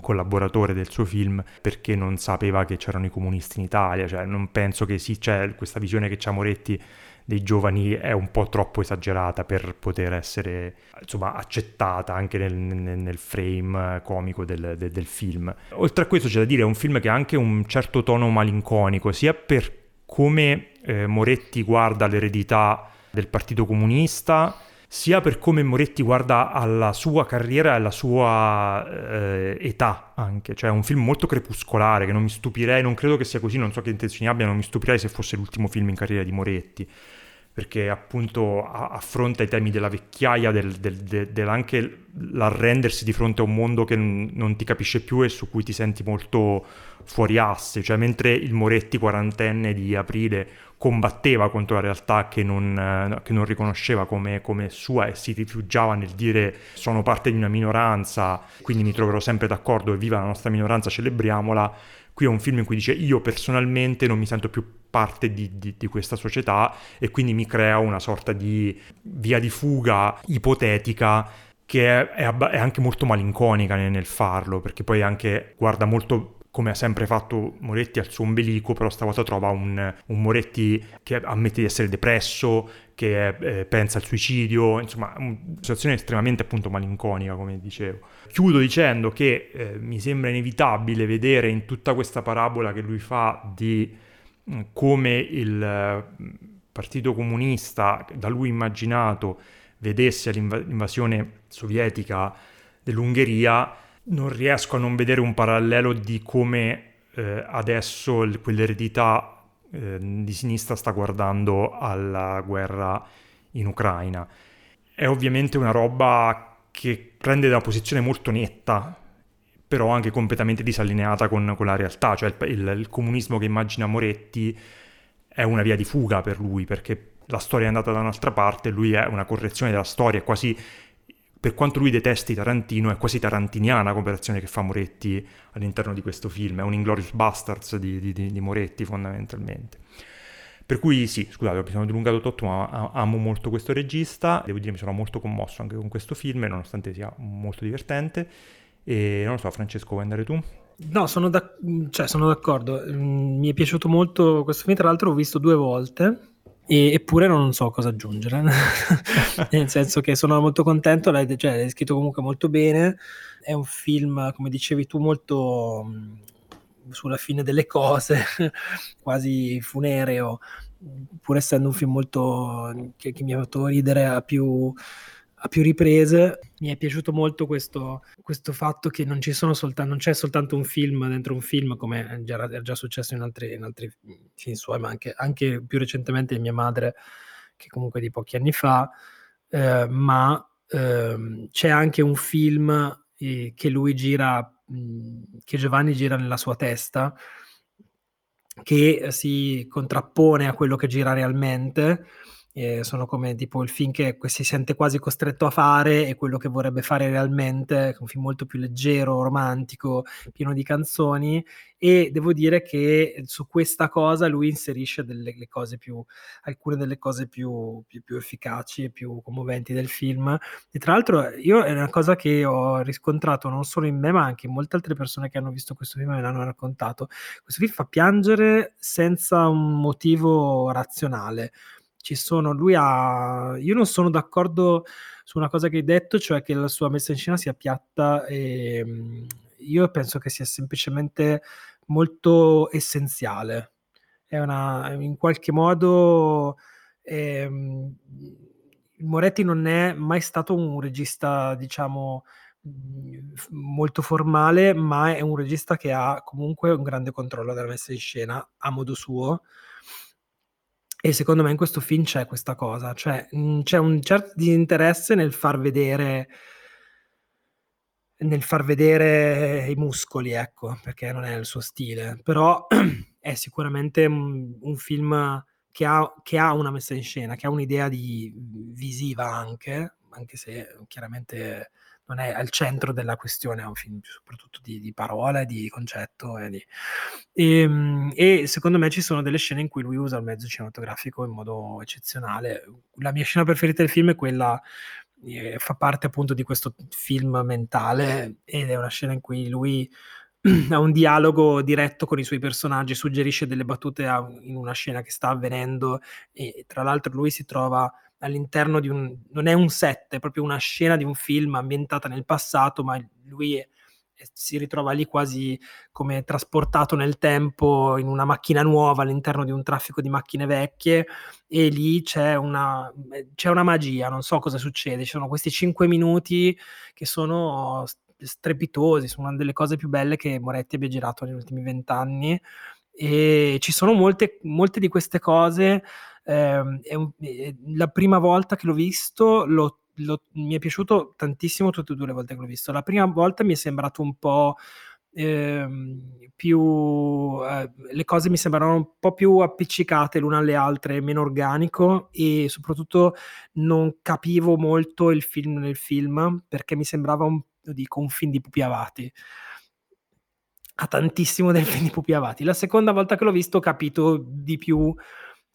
collaboratore del suo film perché non sapeva che c'erano i comunisti in Italia, cioè non penso che sì, c'è questa visione che c'ha Moretti dei giovani è un po' troppo esagerata per poter essere insomma accettata anche nel, nel, nel frame comico del, del, del, film. Oltre a questo c'è da dire è un film che ha anche un certo tono malinconico sia per come eh, Moretti guarda l'eredità del Partito Comunista sia per come Moretti guarda alla sua carriera e alla sua eh, età anche, cioè è un film molto crepuscolare che non mi stupirei, non credo che sia così, non so che intenzioni abbia, non mi stupirei se fosse l'ultimo film in carriera di Moretti perché appunto affronta i temi della vecchiaia, del, del, del, anche l'arrendersi di fronte a un mondo che non ti capisce più e su cui ti senti molto fuori asse, cioè mentre il Moretti quarantenne di aprile combatteva contro la realtà che non, che non riconosceva come, come, sua e si rifugiava nel dire sono parte di una minoranza, quindi mi troverò sempre d'accordo e viva la nostra minoranza, celebriamola, qui è un film in cui dice io personalmente non mi sento più parte di, di, di, questa società e quindi mi crea una sorta di via di fuga ipotetica che è, è, è anche molto malinconica nel, nel, farlo perché poi anche guarda molto come ha sempre fatto Moretti al suo ombelico, però stavolta trova un, un Moretti che ammette di essere depresso, che eh, pensa al suicidio, insomma, una situazione estremamente appunto malinconica, come dicevo. Chiudo dicendo che eh, mi sembra inevitabile vedere in tutta questa parabola che lui fa di mh, come il eh, Partito Comunista, da lui immaginato, vedesse l'invasione sovietica dell'Ungheria, non riesco a non vedere un parallelo di come eh, adesso il, quell'eredità eh, di sinistra sta guardando alla guerra in Ucraina. È ovviamente una roba che prende una posizione molto netta, però anche completamente disallineata con, con la realtà, cioè il, il, il comunismo che immagina Moretti è una via di fuga per lui, perché la storia è andata da un'altra parte, lui è una correzione della storia, è quasi per quanto lui detesti Tarantino, è quasi tarantiniana l'operazione che fa Moretti all'interno di questo film, è un Inglorious Bastards di, di, di Moretti fondamentalmente. Per cui sì, scusate, mi sono dilungato tutto, ma amo molto questo regista, devo dire mi sono molto commosso anche con questo film, nonostante sia molto divertente. E non lo so, Francesco, vuoi andare tu? No, sono, da- cioè, sono d'accordo, mm, mi è piaciuto molto questo film, tra l'altro l'ho visto due volte, e, eppure non so cosa aggiungere, nel senso che sono molto contento, l'hai, cioè, l'hai scritto comunque molto bene, è un film, come dicevi tu, molto sulla fine delle cose, quasi funereo, pur essendo un film molto che, che mi ha fatto ridere a più a più riprese. Mi è piaciuto molto questo, questo fatto che non, soltanto, non, c'è soltanto un film dentro un film, come è già, è già successo in altri, in altri, film suoi, ma anche, anche, più recentemente di mia madre, che comunque di pochi anni fa, eh, ma eh, c'è anche un film eh, che lui gira, mh, che Giovanni gira nella sua testa, che si contrappone a quello che gira realmente eh, sono come tipo il film che si sente quasi costretto a fare e quello che vorrebbe fare realmente, un film molto più leggero, romantico, pieno di canzoni e devo dire che su questa cosa lui inserisce delle più, alcune delle cose più, più, più efficaci e più commoventi del film. E tra l'altro io è una cosa che ho riscontrato non solo in me ma anche in molte altre persone che hanno visto questo film e me l'hanno raccontato. Questo film fa piangere senza un motivo razionale ci sono, lui ha, io non sono d'accordo su una cosa che hai detto, cioè che la sua messa in scena sia piatta e ehm, io penso che sia semplicemente molto essenziale. È una, in qualche modo, ehm, Moretti non è mai stato un regista, diciamo, molto formale, ma è un regista che ha comunque un grande controllo della messa in scena a modo suo e secondo me in questo film c'è questa cosa, cioè mh, c'è un certo disinteresse nel far vedere nel far vedere i muscoli, ecco, perché non è il suo stile, però è sicuramente un, un film che ha, che ha, una messa in scena, che ha un'idea di visiva anche, anche se chiaramente non è al centro della questione, è un film soprattutto di, di parola, di concetto. E, di... E, ehm, e, secondo me ci sono delle scene in cui lui usa il mezzo cinematografico in modo eccezionale. La mia scena preferita del film è quella eh, fa parte appunto di questo film mentale ed è una scena in cui lui ha un dialogo diretto con i suoi personaggi, suggerisce delle battute a, in una scena che sta avvenendo e tra l'altro lui si trova all'interno di un... non è un set, è proprio una scena di un film ambientata nel passato, ma lui è, si ritrova lì quasi come trasportato nel tempo in una macchina nuova all'interno di un traffico di macchine vecchie e lì c'è una, c'è una magia, non so cosa succede, ci sono questi cinque minuti che sono strepitosi, sono una delle cose più belle che Moretti abbia girato negli ultimi vent'anni e ci sono molte, molte di queste cose. Eh, è la prima volta che l'ho visto l'ho lo, mi è piaciuto tantissimo tutte e due le volte che l'ho visto. La prima volta mi è sembrato un po' eh, più... Eh, le cose mi sembrano un po' più appiccicate l'una alle altre, meno organico e soprattutto non capivo molto il film nel film perché mi sembrava un, dico, un film di pupi avati ha tantissimo del film di pupi avati. La seconda volta che l'ho visto ho capito di più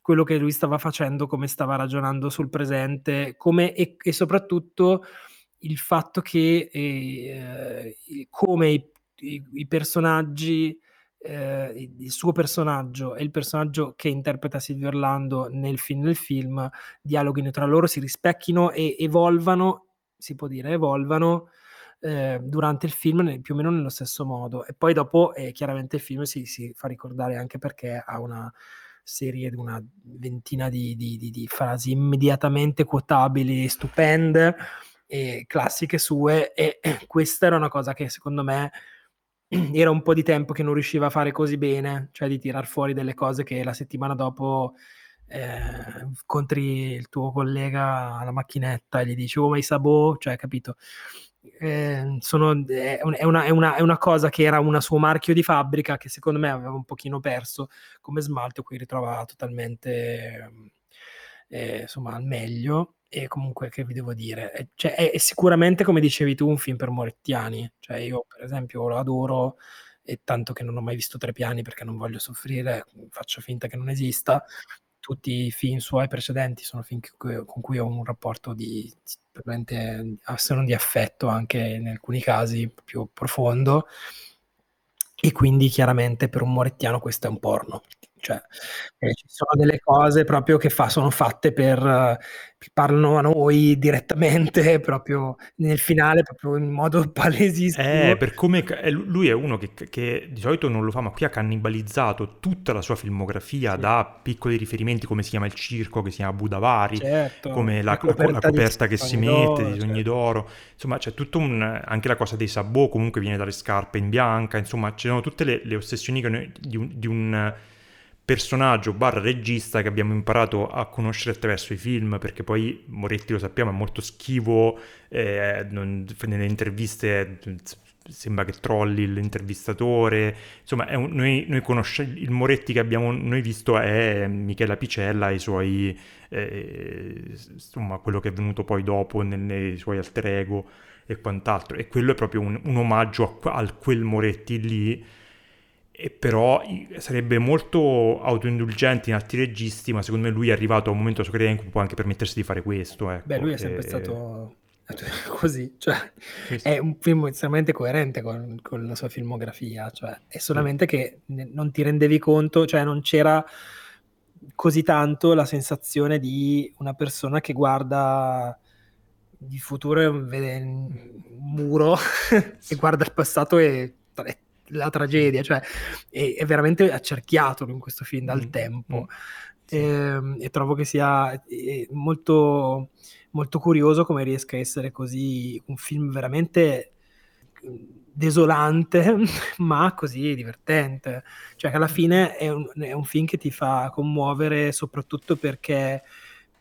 quello che lui stava facendo, come stava ragionando sul presente, come, e, e soprattutto il fatto che eh, come i, i, i personaggi, eh, il suo personaggio e il personaggio che interpreta Silvio Orlando nel film, nel film dialoghino tra loro, si rispecchino e evolvano, si può dire, evolvano eh, durante il film più o meno nello stesso modo. E poi dopo eh, chiaramente il film si, si, fa ricordare anche perché ha una serie di una ventina di, di, di, di frasi immediatamente quotabili, stupende e classiche sue e questa era una cosa che secondo me era un po' di tempo che non riusciva a fare così bene, cioè di tirar fuori delle cose che la settimana dopo eh, incontri il tuo collega alla macchinetta e gli dici oh ma i sabò, cioè capito? Eh, sono, è, una, è, una, è, una, cosa che era un suo marchio di fabbrica che secondo me aveva un pochino perso come smalto, qui ritrova totalmente eh, insomma al meglio. E comunque che vi devo dire? Cioè, è, sicuramente come dicevi tu un film per morettiani. Cioè io per esempio lo adoro e tanto che non ho mai visto Tre Piani perché non voglio soffrire faccio finta che non esista tutti i film suoi precedenti sono film con cui ho un rapporto di se non di affetto anche in alcuni casi più profondo. E quindi chiaramente per un morettiano questo è un porno cioè eh, ci sono delle cose proprio che fa, sono fatte per uh, parlano a noi direttamente proprio nel finale proprio in modo palesissimo eh, per come lui è uno che, che, di solito non lo fa ma qui ha cannibalizzato tutta la sua filmografia sì. da piccoli riferimenti come si chiama il circo che si chiama Budavari certo, come la, la coperta, la coperta che si mette di Sogni certo. d'Oro insomma c'è tutto un anche la cosa dei sabò comunque viene dalle scarpe in bianca insomma ci sono tutte le, le ossessioni noi, di un, di un personaggio barra regista che abbiamo imparato a conoscere attraverso i film, perché poi Moretti lo sappiamo è molto schivo, eh, non, nelle interviste sembra che trolli l'intervistatore, insomma un, noi, noi conosciamo, il Moretti che abbiamo noi visto è Michela Picella i suoi, eh, insomma quello che è venuto poi dopo nei suoi alter ego e quant'altro, e quello è proprio un, un omaggio a, a quel Moretti lì, e però sarebbe molto autoindulgente in altri registi, ma secondo me lui è arrivato a un momento della sua carriera in cui può anche permettersi di fare questo. Ecco. Beh, lui è sempre e... stato così, cioè sì, sì. è un film estremamente coerente con, con, la sua filmografia, cioè è solamente sì. che non ti rendevi conto, cioè non c'era così tanto la sensazione di una persona che guarda il futuro e vede un muro e guarda il passato e è la tragedia, cioè è, è, veramente accerchiato in questo film dal mm. tempo. Mm. Sì. E, ehm, e, trovo che sia molto, molto curioso come riesca a essere così un film veramente desolante, ma così divertente. Cioè che alla fine è un, è un film che ti fa commuovere soprattutto perché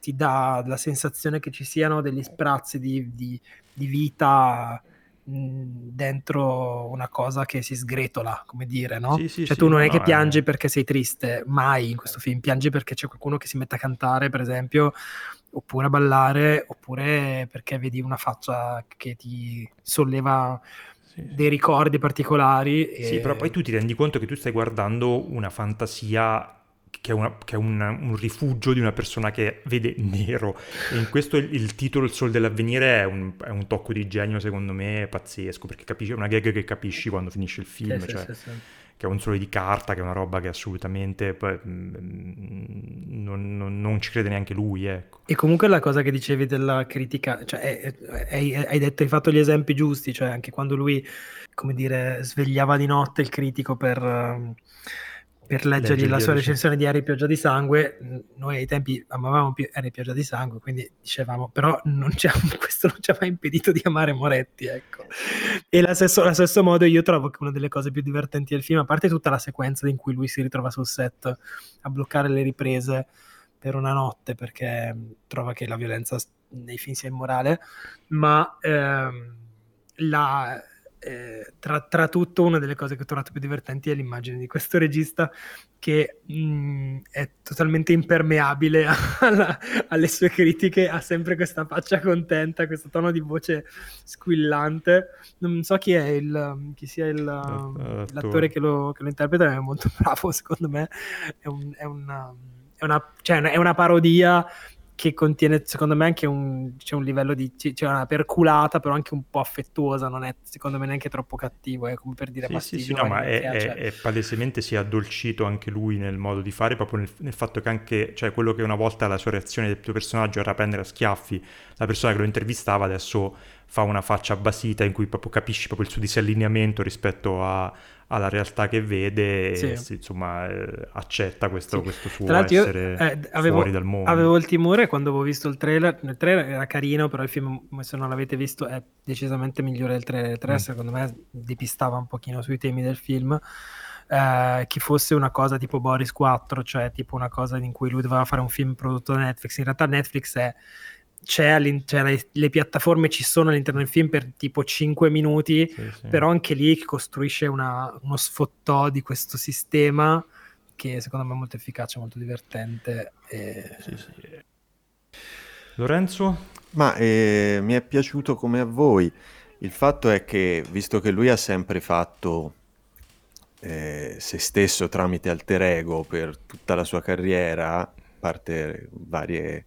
ti dà la sensazione che ci siano degli sprazzi di, di, di vita dentro una cosa che si sgretola, come dire, no? Sì, sì, cioè tu non è no, che piangi è... perché sei triste, mai in questo film, piangi perché c'è qualcuno che si mette a cantare, per esempio, oppure a ballare, oppure perché vedi una faccia che ti solleva dei ricordi particolari. E... Sì, però poi tu ti rendi conto che tu stai guardando una fantasia che è, una, che è un, un, rifugio di una persona che vede nero. E in questo il, il titolo Il Sol dell'Avvenire è un, è un, tocco di genio, secondo me, pazzesco, perché capisci, è una gag che capisci quando finisce il film. Sì, cioè, sì, sì, che è un sole di carta, che è una roba che assolutamente poi, mm, non, non, non, ci crede neanche lui. Ecco. E comunque la cosa che dicevi della critica, cioè è, hai detto, hai fatto gli esempi giusti, cioè anche quando lui, come dire, svegliava di notte il critico per per leggergli Legge la sua recensione di Harry Pioggia di Sangue, noi ai tempi amavamo Harry Pioggia di Sangue, quindi dicevamo, però non questo non ci ha mai impedito di amare Moretti, ecco. E allo stesso, stesso, modo io trovo che una delle cose più divertenti del film, a parte tutta la sequenza in cui lui si ritrova sul set a bloccare le riprese per una notte perché trova che la violenza nei film sia immorale, ma ehm, la eh, tra, tra, tutto una delle cose che ho trovato più divertenti è l'immagine di questo regista che mh, mm, è totalmente impermeabile alla, alle sue critiche, ha sempre questa faccia contenta, questo tono di voce squillante. Non so chi è il, chi sia il, uh, l'attore che lo, che lo, interpreta, è molto bravo secondo me, è, un, è, una, è, una, cioè, è una parodia che contiene secondo me anche un, c'è un livello di c'è una perculata però anche un po' affettuosa non è secondo me neanche troppo cattivo è come per dire sì, sì, sì no, ma è, è, cioè... è, palesemente si è addolcito anche lui nel modo di fare proprio nel, nel, fatto che anche cioè quello che una volta la sua reazione del tuo personaggio era prendere a schiaffi la persona che lo intervistava adesso fa una faccia basita in cui proprio capisci proprio il suo disallineamento rispetto a, alla realtà che vede sì. e si, insomma eh, accetta questo, sì. questo suo essere io, eh, avevo, fuori dal mondo. Avevo il timore quando avevo visto il trailer, il trailer era carino, però il film se non l'avete visto è decisamente migliore del trailer, il trailer mm. secondo me depistava un pochino sui temi del film. Eh, che fosse una cosa tipo Boris 4, cioè tipo una cosa in cui lui doveva fare un film prodotto da Netflix. In realtà Netflix è cioè le, le, piattaforme ci sono all'interno del film per tipo 5 minuti, sì, sì. però anche lì costruisce una, uno sfottò di questo sistema che secondo me è molto efficace, molto divertente. E... Sì, Lorenzo? Ma eh, mi è piaciuto come a voi. Il fatto è che, visto che lui ha sempre fatto eh, se stesso tramite alter ego per tutta la sua carriera, a parte varie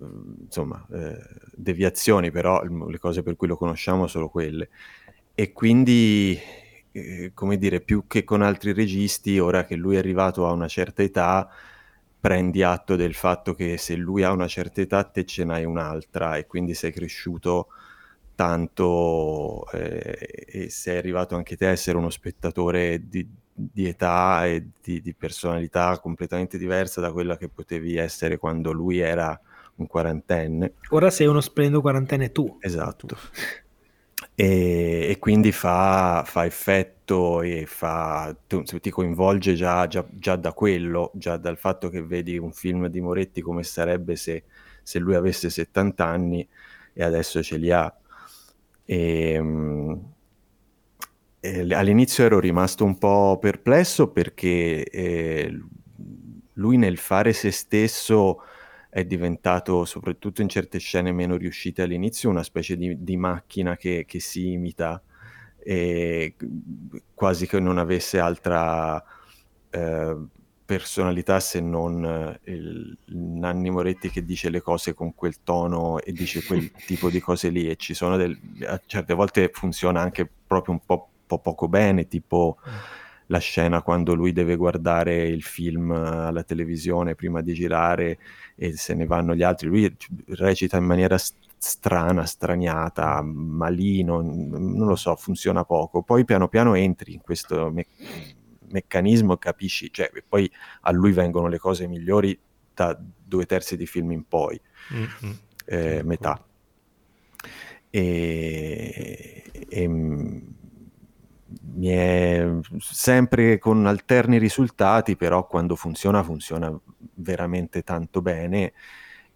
insomma, eh, deviazioni, però le cose per cui lo conosciamo sono quelle. E quindi, eh, come dire, più che con altri registi, ora che lui è arrivato a una certa età, prendi atto del fatto che se lui ha una certa età, te ce n'hai un'altra e quindi sei cresciuto tanto eh, e sei arrivato anche te a essere uno spettatore di, di età e di, di, personalità completamente diversa da quella che potevi essere quando lui era un quarantenne. Ora sei uno splendido quarantenne tu. Esatto. E, e, quindi fa, fa, effetto e fa, tu, ti coinvolge già, già, già, da quello, già dal fatto che vedi un film di Moretti come sarebbe se, se lui avesse 70 anni e adesso ce li ha. E, ehm, e all'inizio ero rimasto un po' perplesso perché eh, lui nel fare se stesso è diventato, soprattutto in certe scene meno riuscite all'inizio, una specie di, di macchina che, che, si imita e quasi che non avesse altra eh, personalità se non il, il Nanni Moretti che dice le cose con quel tono e dice quel tipo di cose lì e ci sono del, a certe volte funziona anche proprio un po', po poco bene, tipo... Mm la scena quando lui deve guardare il film alla televisione prima di girare e se ne vanno gli altri. Lui recita in maniera strana, straniata, malino, non lo so, funziona poco. Poi piano piano entri in questo me- meccanismo e capisci, cioè poi a lui vengono le cose migliori da due terzi di film in poi, mm-hmm. eh, metà. E, e è sempre con alterni risultati, però quando funziona funziona veramente tanto bene.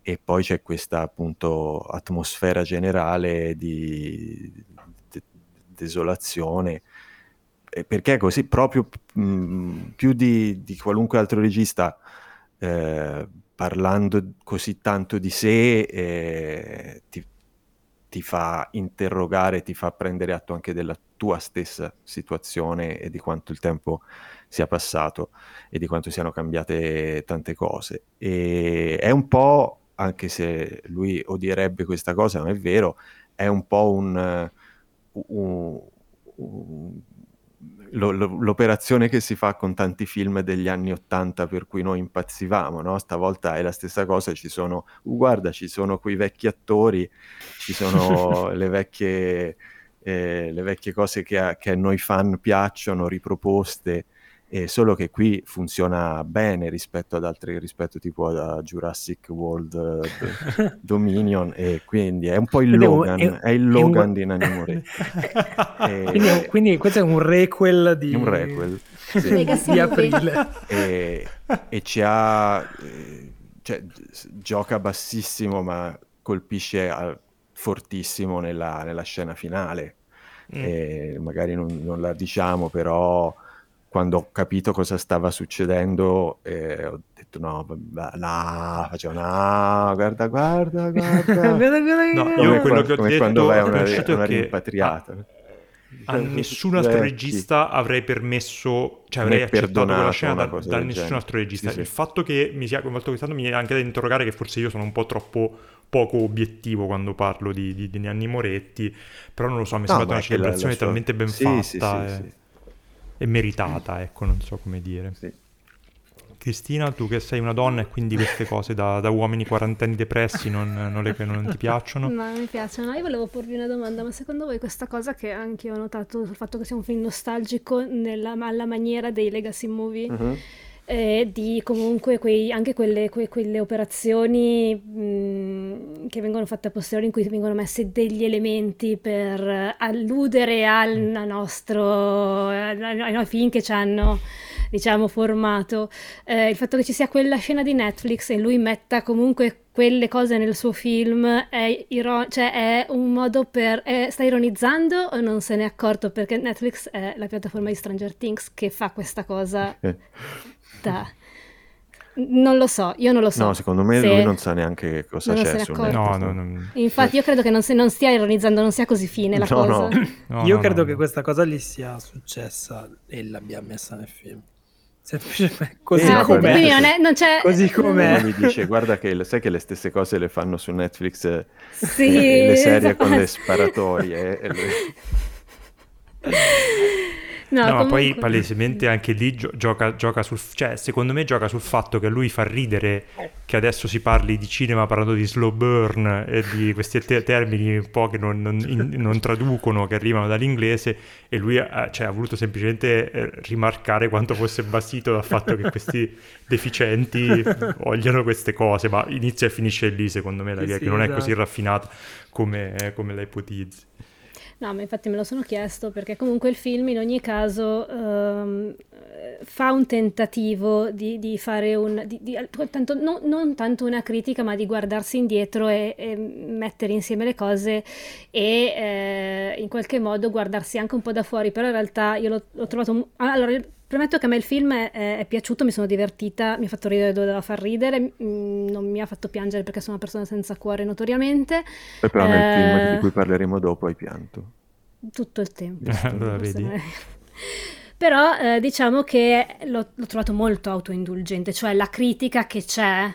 E poi c'è questa appunto atmosfera generale di de- desolazione. Perché così? Proprio mh, più di, di, qualunque altro regista eh, parlando così tanto di sé eh, ti, ti fa interrogare, ti fa prendere atto anche della tua stessa situazione e di quanto il tempo sia passato e di quanto siano cambiate tante cose. E è un po', anche se lui odierebbe questa cosa, non è vero, è un po' un, un, un lo, lo, l'operazione che si fa con tanti film degli anni Ottanta per cui noi impazzivamo, no? Stavolta è la stessa cosa, ci sono, uh, guarda, ci sono quei vecchi attori, ci sono le vecchie, eh, le vecchie cose che a, che a noi fan piacciono, riproposte, eh, solo che qui funziona bene rispetto ad altri, rispetto tipo a Jurassic World uh, Dominion, e quindi è un po' il quindi Logan, è, è, il Logan un... di Nanni Moretti. e... quindi, quindi, questo è un requel di... Un requel, sì. di aprile. E, e ci ha... Eh, cioè, gioca bassissimo ma colpisce a, fortissimo nella, nella, scena finale. Mm. magari non, non la diciamo, però quando ho capito cosa stava succedendo, eh, ho detto no, no, facevo no, guarda, guarda, guarda. no, io quello che ho detto quando vai a una, una rimpatriata. A, a nessun altro regista avrei permesso, cioè avrei accettato quella scena da, da nessun altro regista. Sì, sì. Il fatto che mi sia coinvolto quest'anno mi viene anche da interrogare che forse io sono un po' troppo poco obiettivo quando parlo di, di, di Nanni Moretti, però non lo so, mi è no, sembrata una celebrazione sua... talmente ben sì, fatta. Sì, e meritata, ecco, non so come dire. Sì. Cristina, tu che sei una donna e quindi queste cose da, da uomini quarantenni depressi non, non, le, non, ti piacciono? No, mi piacciono. Io volevo porvi una domanda, ma secondo voi questa cosa che anche io ho notato sul fatto che sia un film nostalgico nella, alla maniera dei legacy movie, uh-huh eh, di comunque quei, anche quelle, que, quelle operazioni mh, che vengono fatte a posteriori in cui vengono messi degli elementi per alludere al nostro, ai nostri film che ci hanno diciamo formato. Eh, il fatto che ci sia quella scena di Netflix e lui metta comunque quelle cose nel suo film è, iro- cioè è un modo per è, sta ironizzando o non se ne è accorto? Perché Netflix è la piattaforma di Stranger Things che fa questa cosa vista. Non lo so, io non lo so. No, secondo me lui non sa neanche cosa non c'è su no, no, no, Infatti io credo che non, si, non, stia ironizzando, non sia così fine la cosa. io credo che questa cosa gli sia successa e l'abbia messa nel film. Semplicemente così ah, com'è. Quindi non, è, non c'è... Così com'è. mi dice, guarda che sai che le stesse cose le fanno su Netflix eh, sì, le serie esatto. con le sparatorie. E le... No, no comunque... ma poi palesemente anche lì gio- gioca, gioca, sul... Cioè, secondo me gioca sul fatto che lui fa ridere che adesso si parli di cinema parlando di slow burn e di questi te- termini un po' che non, non, in, non, traducono, che arrivano dall'inglese e lui ha, cioè, ha voluto semplicemente eh, rimarcare quanto fosse basito dal fatto che questi deficienti vogliano queste cose, ma inizia e finisce lì secondo me la sì, che non esatto. è così raffinata come, eh, come la ipotizzi. No, ma infatti me lo sono chiesto perché comunque il film in ogni caso um, fa un tentativo di, di fare un... Di, di, tanto, no, non tanto una critica, ma di guardarsi indietro e, e mettere insieme le cose e eh, in qualche modo guardarsi anche un po' da fuori, però in realtà io l'ho, l'ho trovato... Allora, Premetto che a me il film è, è, piaciuto, mi sono divertita, mi ha fatto ridere dove doveva far ridere, non mi ha fatto piangere perché sono una persona senza cuore notoriamente. E però nel eh, film di cui parleremo dopo hai pianto. Tutto il tempo. allora vedi. Però eh, diciamo che l'ho, l'ho trovato molto autoindulgente, cioè la critica che c'è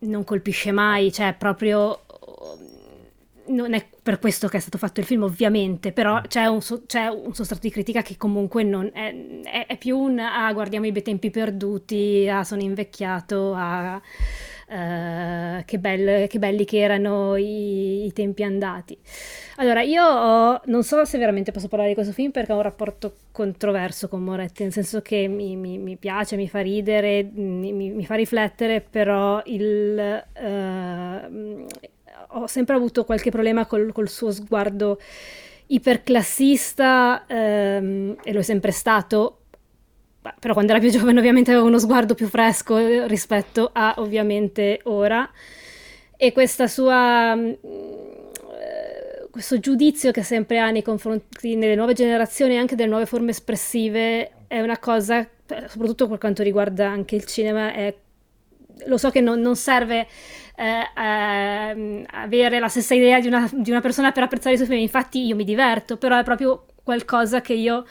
non colpisce mai, cioè proprio non è per questo che è stato fatto il film, ovviamente, però mm. c'è un, c'è un sostrato di critica che comunque non è, è, è, più un ah, guardiamo i bei tempi perduti, ah, sono invecchiato, ah, uh, che, belle, che, belli che erano i, i tempi andati. Allora, io ho, non so se veramente posso parlare di questo film perché ho un rapporto controverso con Moretti, nel senso che mi, mi, mi piace, mi fa ridere, mi, mi, fa riflettere, però il... Uh, ho sempre avuto qualche problema col, col suo sguardo iperclassista ehm, e lo è sempre stato, però quando era più giovane ovviamente aveva uno sguardo più fresco rispetto a ovviamente ora. E questa sua mm, eh, questo giudizio che sempre ha nei confronti delle nuove generazioni e anche delle nuove forme espressive è una cosa soprattutto per quanto riguarda anche il cinema è, lo so che non, non serve eh, ehm, avere la stessa idea di una, di una, persona per apprezzare i suoi film, infatti io mi diverto, però è proprio qualcosa che io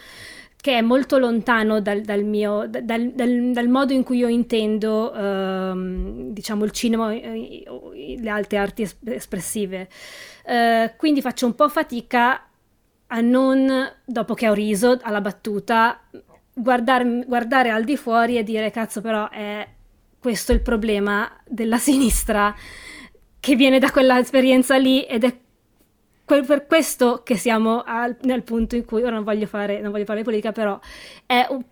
che è molto lontano dal, dal mio dal, dal, dal, modo in cui io intendo ehm, diciamo il cinema e le altre arti es- espressive. Eh, quindi faccio un po' fatica a non, dopo che ho riso alla battuta, guardar, guardare al di fuori e dire cazzo però è questo il problema della sinistra che viene da quella esperienza lì ed è per questo che siamo al, nel punto in cui, ora non voglio fare, non voglio fare politica, però è un,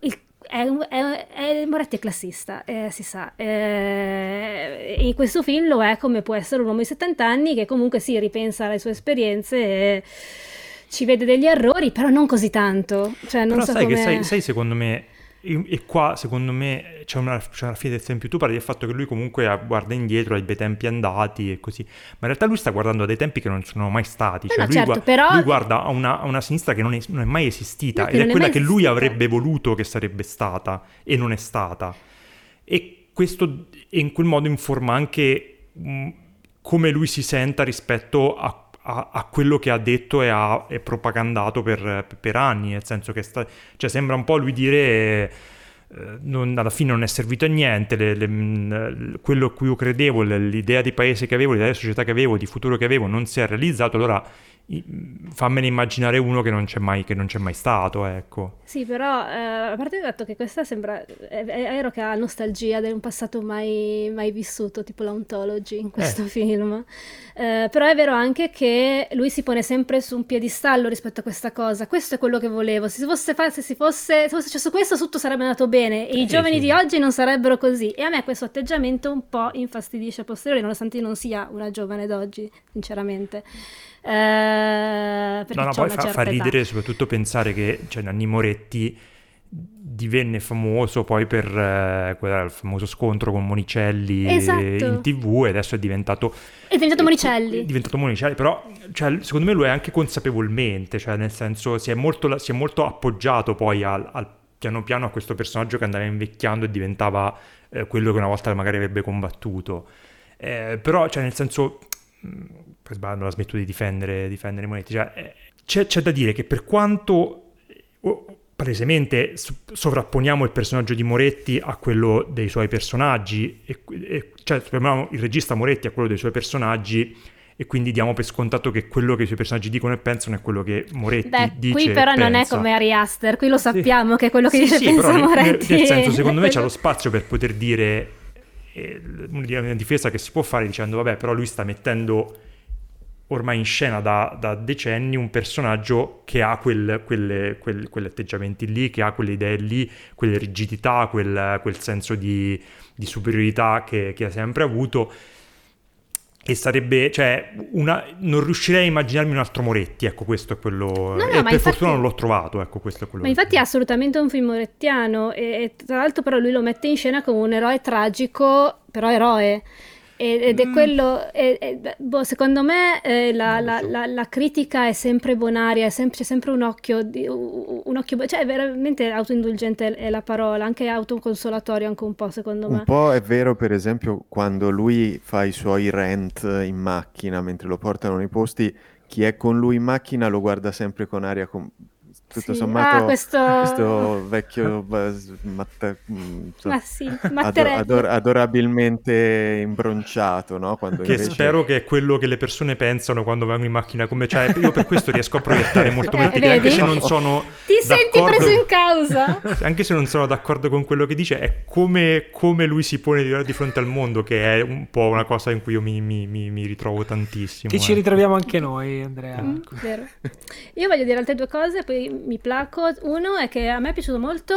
il, è, è, è, Moretti è classista, eh, si sa. Eh, in questo film lo è come può essere un uomo di 70 anni che comunque si ripensa alle sue esperienze e ci vede degli errori, però non così tanto. Cioè, non però so sai come... che sai, sai secondo me e qua secondo me c'è una, c'è una fine del più. Tu parli del fatto che lui comunque guarda indietro ai bei tempi andati e così, ma in realtà lui sta guardando a dei tempi che non sono mai stati. Cioè no, lui, certo, gu- però... lui, guarda a una, a una sinistra che non è, non è, mai esistita no, ed è quella che lui esistita. avrebbe voluto che sarebbe stata e non è stata. E questo in quel modo informa anche mh, come lui si senta rispetto a a, a, quello che ha detto e ha e propagandato per, per, anni, nel senso che sta, cioè sembra un po' lui dire eh, non, alla fine non è servito a niente, le, le, quello a cui io credevo, l'idea di paese che avevo, l'idea di società che avevo, di futuro che avevo non si è realizzato, allora fammene immaginare uno che non c'è mai, che non c'è mai stato, ecco. Sì, però eh, a parte il fatto che questa sembra, è, vero che ha nostalgia di un passato mai, mai vissuto, tipo l'ontology in questo Eh. film, Eh, però è vero anche che lui si pone sempre su un piedistallo rispetto a questa cosa, questo è quello che volevo, se fosse, se si fosse, se fosse successo questo tutto sarebbe andato bene e i Eh, giovani sì. di oggi non sarebbero così e a me questo atteggiamento un po' infastidisce a posteriori, nonostante io non sia una giovane d'oggi, sinceramente. Eh, No, no, poi fa, fa età. ridere soprattutto pensare che cioè, Nanni Moretti divenne famoso poi per eh, quel famoso scontro con Monicelli Esatto. in tv e adesso è diventato È diventato è Monicelli. diventato Monicelli però cioè, secondo me lo è anche consapevolmente cioè nel senso si è molto, si è molto appoggiato poi al, al piano piano a questo personaggio che andava invecchiando e diventava eh, quello che una volta magari avrebbe combattuto Eh, però cioè nel senso poi sbaglio, non la smetto di difendere, difendere Monetti. Cioè, eh, c'è, c'è da dire che per quanto oh, palesemente so- sovrapponiamo il personaggio di Moretti a quello dei suoi personaggi, e, e- cioè sovrapponiamo il regista Moretti a quello dei suoi personaggi, e quindi diamo per scontato che quello che i suoi personaggi dicono e pensano è quello che Moretti Beh, dice qui però non è come Ari Aster, qui lo sappiamo che quello che Sì, dice sì, pensa però Moretti. Nel senso, secondo me c'è lo spazio per poter dire eh, una difesa che si può fare dicendo, vabbè, però lui sta mettendo ormai in scena da, da decenni un personaggio che ha quel, quelle, quel- quegli atteggiamenti lì, che ha quelle idee lì, quelle rigidità, quel, quel senso di, di superiorità che, che ha sempre avuto. E sarebbe, cioè, una, non riuscirei a immaginarmi un altro Moretti, ecco, questo è quello. no, e ma per infatti- fortuna non l'ho trovato, ecco, questo è quello. Ma infatti è assolutamente un film morettiano e, e tra l'altro però lui lo mette in scena come un eroe tragico, però eroe. Ed è Mm. quello, e- e- boh, secondo me eh, la, la- la- la critica è sempre bonaria, è sempre, c'è sempre un occhio, di- un occhio, cioè veramente autoindulgente è la parola, anche autoconsolatorio anche un po' secondo me. Un po' è vero, per esempio, quando lui fa i suoi rant in macchina mentre lo portano nei posti, chi è con lui in macchina lo guarda sempre con aria com- tutto Sì. sommato Ah, questo- questo vecchio matta- mm, Ma sì, ado- Mattarelli. ador- adorabilmente imbronciato, no? Quando Che invece... spero che è quello che le persone pensano quando vanno in macchina come cioè io per questo riesco a proiettare molto Eh, Moretti, anche se non sono Ti senti d'accordo- preso in causa? anche se non sono d'accordo con quello che dice è come, come lui si pone di, di fronte al mondo che è un po' una cosa in cui io mi, mi- mi- mi ritrovo tantissimo Che ci eh. ritroviamo anche noi, Andrea. Mm, vero. Io voglio dire altre due cose, poi mi placo. Uno è che a me è piaciuto molto,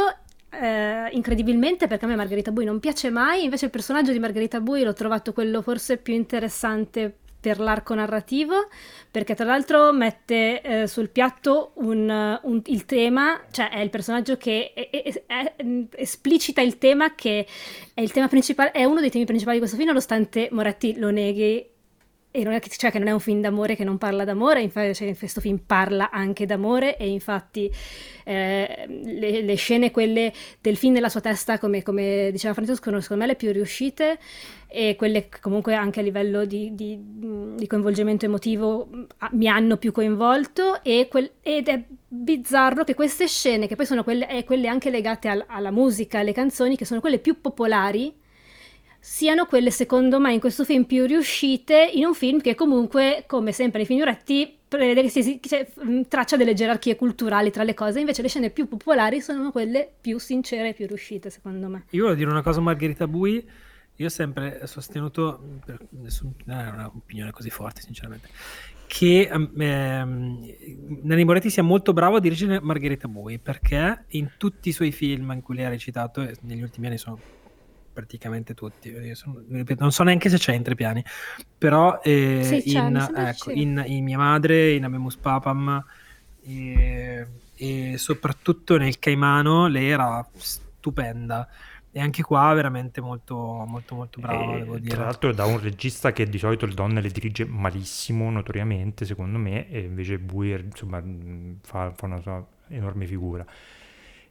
eh, incredibilmente, perché a me Margherita Bui non piace mai, invece il personaggio di Margherita Bui l'ho trovato quello forse più interessante per l'arco narrativo, perché tra l'altro mette eh, sul piatto un- un- il tema, cioè è il personaggio che è- è- è- esplicita il tema che è il tema principale, è uno dei temi principali di questo film, nonostante Moretti lo neghi e non è che, cioè che non è un film d'amore che non parla d'amore, infatti cioè, questo film parla anche d'amore e infatti eh, le, le scene, quelle del film nella sua testa, come, come diceva Francesco, sono secondo me le più riuscite e quelle comunque anche a livello di, di- di coinvolgimento emotivo mi hanno più coinvolto e quel- ed è bizzarro che queste scene, che poi sono quelle, eh, quelle anche legate al- alla musica, alle canzoni, che sono quelle più popolari, siano quelle secondo me in questo film più riuscite in un film che comunque come sempre nei film Uretti prevede che si, cioè, traccia delle gerarchie culturali tra le cose invece le scene più popolari sono quelle più sincere e più riuscite secondo me. Io voglio dire una cosa a Margherita Bui io ho sempre sostenuto per nessun, non è un'opinione così forte sinceramente che ehm, Nanni Moretti sia molto bravo a dirigere Margherita Bui perché in tutti i suoi film in cui lei ha recitato negli ultimi anni sono praticamente tutti. Sono, non so neanche se c'è in tre piani, però eh, sì, in, ecco, in, in, Mia Madre, in Abemus Papam e, e, soprattutto nel Caimano lei era stupenda. E anche qua veramente molto, molto, molto brava, devo dire. Tra l'altro da un regista che di solito le donne le dirige malissimo, notoriamente, secondo me, e invece Buir, insomma, fa, fa una sua enorme figura.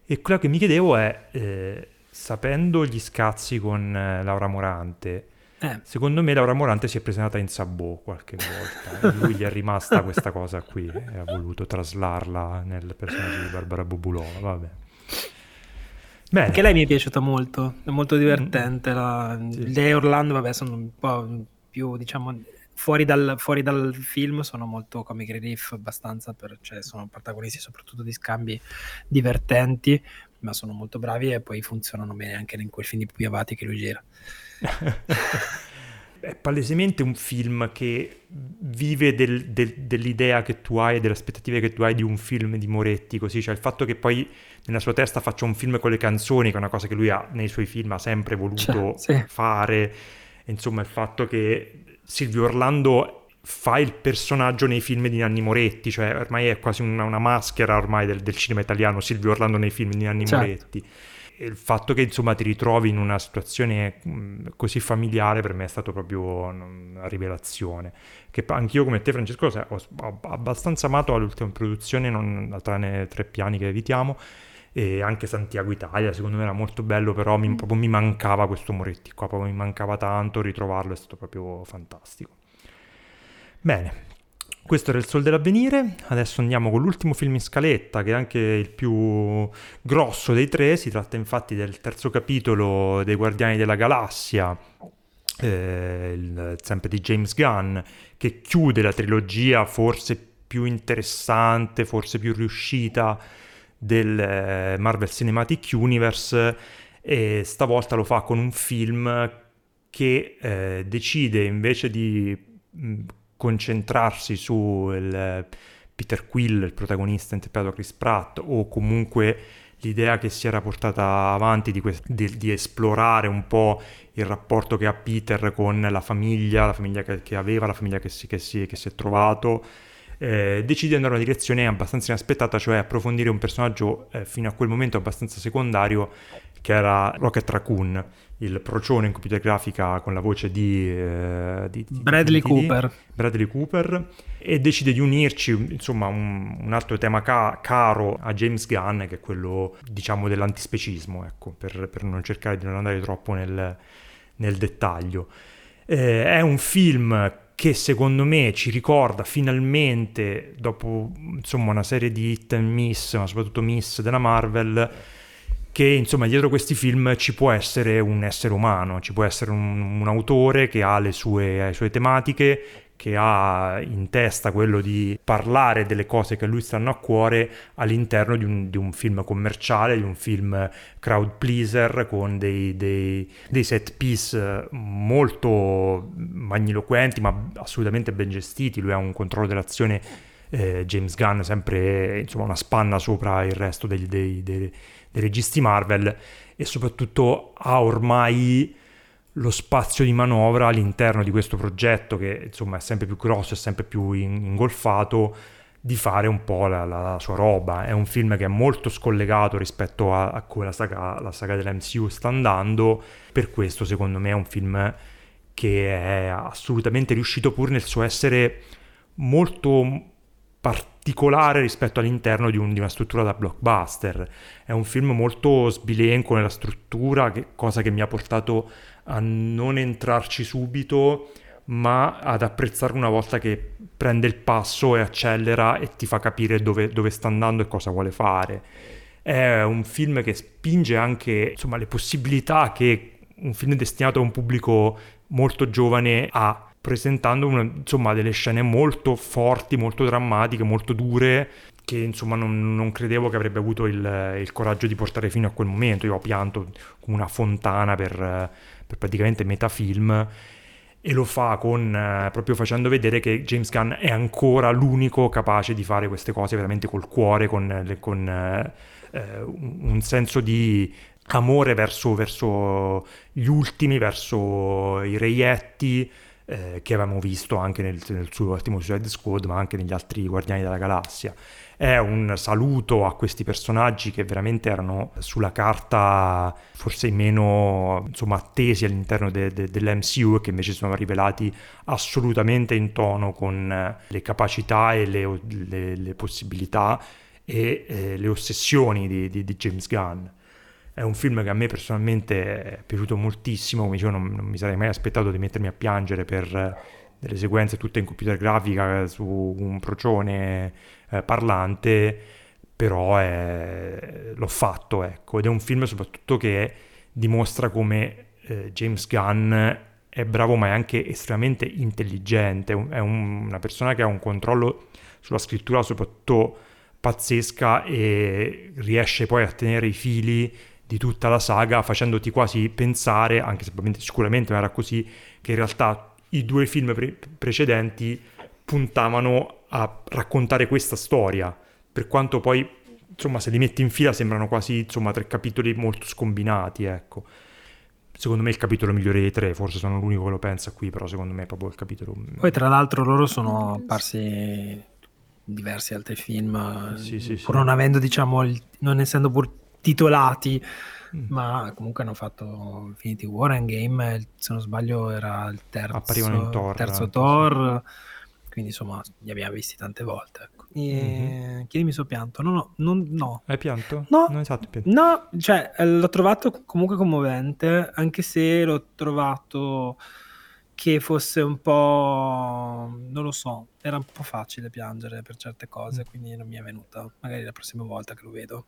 E quello che mi chiedevo è, eh, sapendo gli scazzi con eh, Laura Morante, eh. secondo me Laura Morante si è presentata in Sabò qualche volta. e lui gli è rimasta questa cosa qui e ha voluto traslarla nel personaggio di Barbara Bubulova. Vabbè. Bene. Anche lei mi è piaciuta molto, è molto divertente. La... Sì. Lei e Orlando, vabbè, sono un po' più, diciamo, fuori dal, fuori dal film, sono molto comic relief, abbastanza, per, cioè sono protagonisti soprattutto di scambi divertenti, ma sono molto bravi e poi funzionano bene anche in quel film di Avati che lui gira. È palesemente un film che vive del, del, dell'idea che tu hai e delle aspettative che tu hai di un film di Moretti, così, cioè il fatto che poi nella sua testa faccia un film con le canzoni, che è una cosa che lui ha nei suoi film ha sempre voluto cioè, sì. fare, insomma il fatto che Silvio Orlando fa il personaggio nei film di Nanni Moretti, cioè ormai è quasi una, una maschera ormai del, del, cinema italiano, Silvio Orlando nei film di Nanni certo. Moretti. E il fatto che insomma ti ritrovi in una situazione mh, così familiare per me è stato proprio una rivelazione. Che anch'io come te Francesco ho, ho abbastanza amato l'ultima produzione, non, tranne tre piani che evitiamo, e anche Santiago Italia secondo me era molto bello però mi, mm. proprio mi mancava questo Moretti qua proprio mi mancava tanto ritrovarlo è stato proprio fantastico Bene, questo era il Sol dell'Avvenire, adesso andiamo con l'ultimo film in scaletta, che è anche il più grosso dei tre, si tratta infatti del terzo capitolo dei Guardiani della Galassia, eh, il, sempre di James Gunn, che chiude la trilogia forse più interessante, forse più riuscita del eh, Marvel Cinematic Universe, e stavolta lo fa con un film che eh, decide invece di concentrarsi su il Peter Quill, il protagonista interpretato da Chris Pratt, o comunque l'idea che si era portata avanti di, que- di, di, esplorare un po' il rapporto che ha Peter con la famiglia, la famiglia che, che aveva, la famiglia che si, che si, che si è trovato, eh, decide di andare in una direzione abbastanza inaspettata, cioè approfondire un personaggio eh, fino a quel momento abbastanza secondario che era Rocket Raccoon, il procione in computer grafica con la voce di, eh, di, di Bradley di, Cooper. Bradley Cooper e decide di unirci insomma un, un altro tema ca- caro a James Gunn che è quello diciamo dell'antispecismo ecco per, per non cercare di non andare troppo nel, nel dettaglio eh, è un film che secondo me ci ricorda finalmente dopo insomma una serie di hit and miss ma soprattutto miss della Marvel che insomma dietro questi film ci può essere un essere umano, ci può essere un, un autore che ha le sue, le sue tematiche, che ha in testa quello di parlare delle cose che a lui stanno a cuore all'interno di un, di un film commerciale, di un film crowd pleaser con dei, dei, dei, set piece molto magniloquenti ma assolutamente ben gestiti, lui ha un controllo dell'azione eh, James Gunn sempre insomma una spanna sopra il resto dei, dei, dei registi Marvel e soprattutto ha ormai lo spazio di manovra all'interno di questo progetto che insomma è sempre più grosso e sempre più ingolfato di fare un po' la, la, la, sua roba. È un film che è molto scollegato rispetto a, a come la saga, la saga dell'MCU sta andando, per questo secondo me è un film che è assolutamente riuscito pur nel suo essere molto particolare rispetto all'interno di, un, di, una struttura da blockbuster. È un film molto sbilenco nella struttura, che, cosa che mi ha portato a non entrarci subito, ma ad apprezzarlo una volta che prende il passo e accelera e ti fa capire dove, dove sta andando e cosa vuole fare. È un film che spinge anche insomma, le possibilità che un film destinato a un pubblico molto giovane a presentando una, insomma, delle scene molto forti, molto drammatiche, molto dure, che insomma non, non credevo che avrebbe avuto il, il, coraggio di portare fino a quel momento. Io ho pianto come una fontana per, per praticamente metà film e lo fa con, eh, proprio facendo vedere che James Gunn è ancora l'unico capace di fare queste cose veramente col cuore, con, con eh, eh un senso di amore verso, verso, gli ultimi, verso i reietti, eh, che avevamo visto anche nel, nel suo ultimo Suicide Squad, ma anche negli altri Guardiani della Galassia. È un saluto a questi personaggi che veramente erano sulla carta forse meno insomma, attesi all'interno de, de, dell'MCU e che invece sono rivelati assolutamente in tono con eh, le capacità e le, le, le possibilità e eh, le ossessioni di, di, di James Gunn. È un film che a me personalmente è piaciuto moltissimo, come dicevo non, non mi sarei mai aspettato di mettermi a piangere per eh, delle sequenze tutte in computer grafica su un procione eh, parlante, però è... l'ho fatto, ecco, ed è un film soprattutto che dimostra come eh, James Gunn è bravo ma è anche estremamente intelligente, è un, una persona che ha un controllo sulla scrittura soprattutto pazzesca e riesce poi a tenere i fili di tutta la saga, facendoti quasi pensare, anche se sicuramente non era così, che in realtà i due film pre- precedenti puntavano a raccontare questa storia, per quanto poi, insomma, se li metti in fila sembrano quasi, insomma, tre capitoli molto scombinati, ecco. Secondo me è il capitolo migliore dei tre, forse sono l'unico che lo pensa qui, però secondo me è proprio il capitolo... Poi tra l'altro loro sono apparsi diversi altri film, sì, sì, pur sì. non avendo, diciamo, il, non essendo pur titolati, mm. ma comunque hanno fatto Infinity War Endgame, se non sbaglio era il terzo, Thor, terzo Thor, quindi insomma li abbiamo visti tante volte. Mm-hmm. Chiedimi se ho pianto. No, no, non, no. Hai pianto? No, non esatto, pianto. no, cioè eh, l'ho trovato comunque commovente, anche se l'ho trovato che fosse un po', non lo so, era un po' facile piangere per certe cose, mm. quindi non mi è venuta. Magari la prossima volta che lo vedo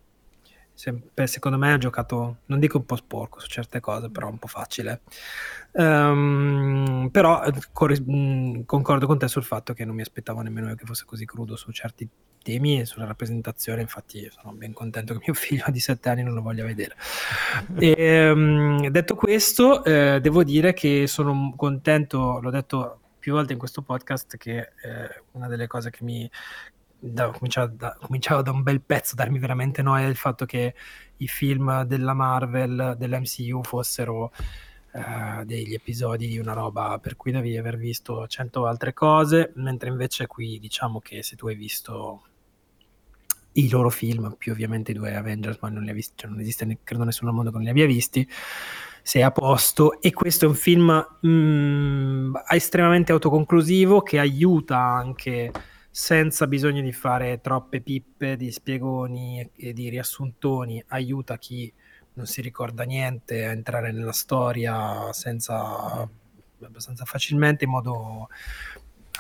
secondo me ha giocato, non dico un po' sporco su certe cose, però un po' facile. Um, però eh, cor- concordo con te sul fatto che non mi aspettavo nemmeno io che fosse così crudo su certi temi e sulla rappresentazione, infatti sono ben contento che mio figlio di 7 anni non lo voglia vedere. e, um, detto questo, eh, devo dire che sono contento, l'ho detto più volte in questo podcast, che eh, una delle cose che mi, da, cominciava, da, cominciava, da, un bel pezzo a darmi veramente noia il fatto che i film della Marvel, dell'MCU fossero uh, degli episodi di una roba per cui devi aver visto cento altre cose, mentre invece qui diciamo che se tu hai visto i loro film, più ovviamente i due Avengers, ma non li ha visti, cioè non esiste credo nessuno al mondo che non li abbia visti, sei a posto. E questo è un film mm, estremamente autoconclusivo che aiuta anche senza bisogno di fare troppe pippe di spiegoni e di riassuntoni, aiuta chi non si ricorda niente a entrare nella storia senza abbastanza facilmente in modo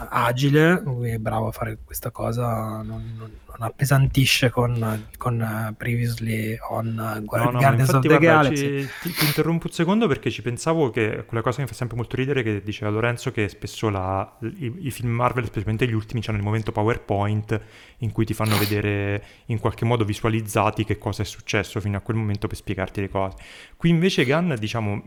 agile, lui è bravo a fare questa cosa, non, non, non appesantisce con, con uh, Previously on uh, no, no, Guardians of the guarda, Galaxy. Ci, ti, ti, interrompo un secondo perché ci pensavo che quella cosa mi fa sempre molto ridere che diceva Lorenzo che spesso la, i, i, film Marvel, specialmente gli ultimi, hanno il momento PowerPoint in cui ti fanno vedere in qualche modo visualizzati che cosa è successo fino a quel momento per spiegarti le cose. Qui invece Gunn, diciamo,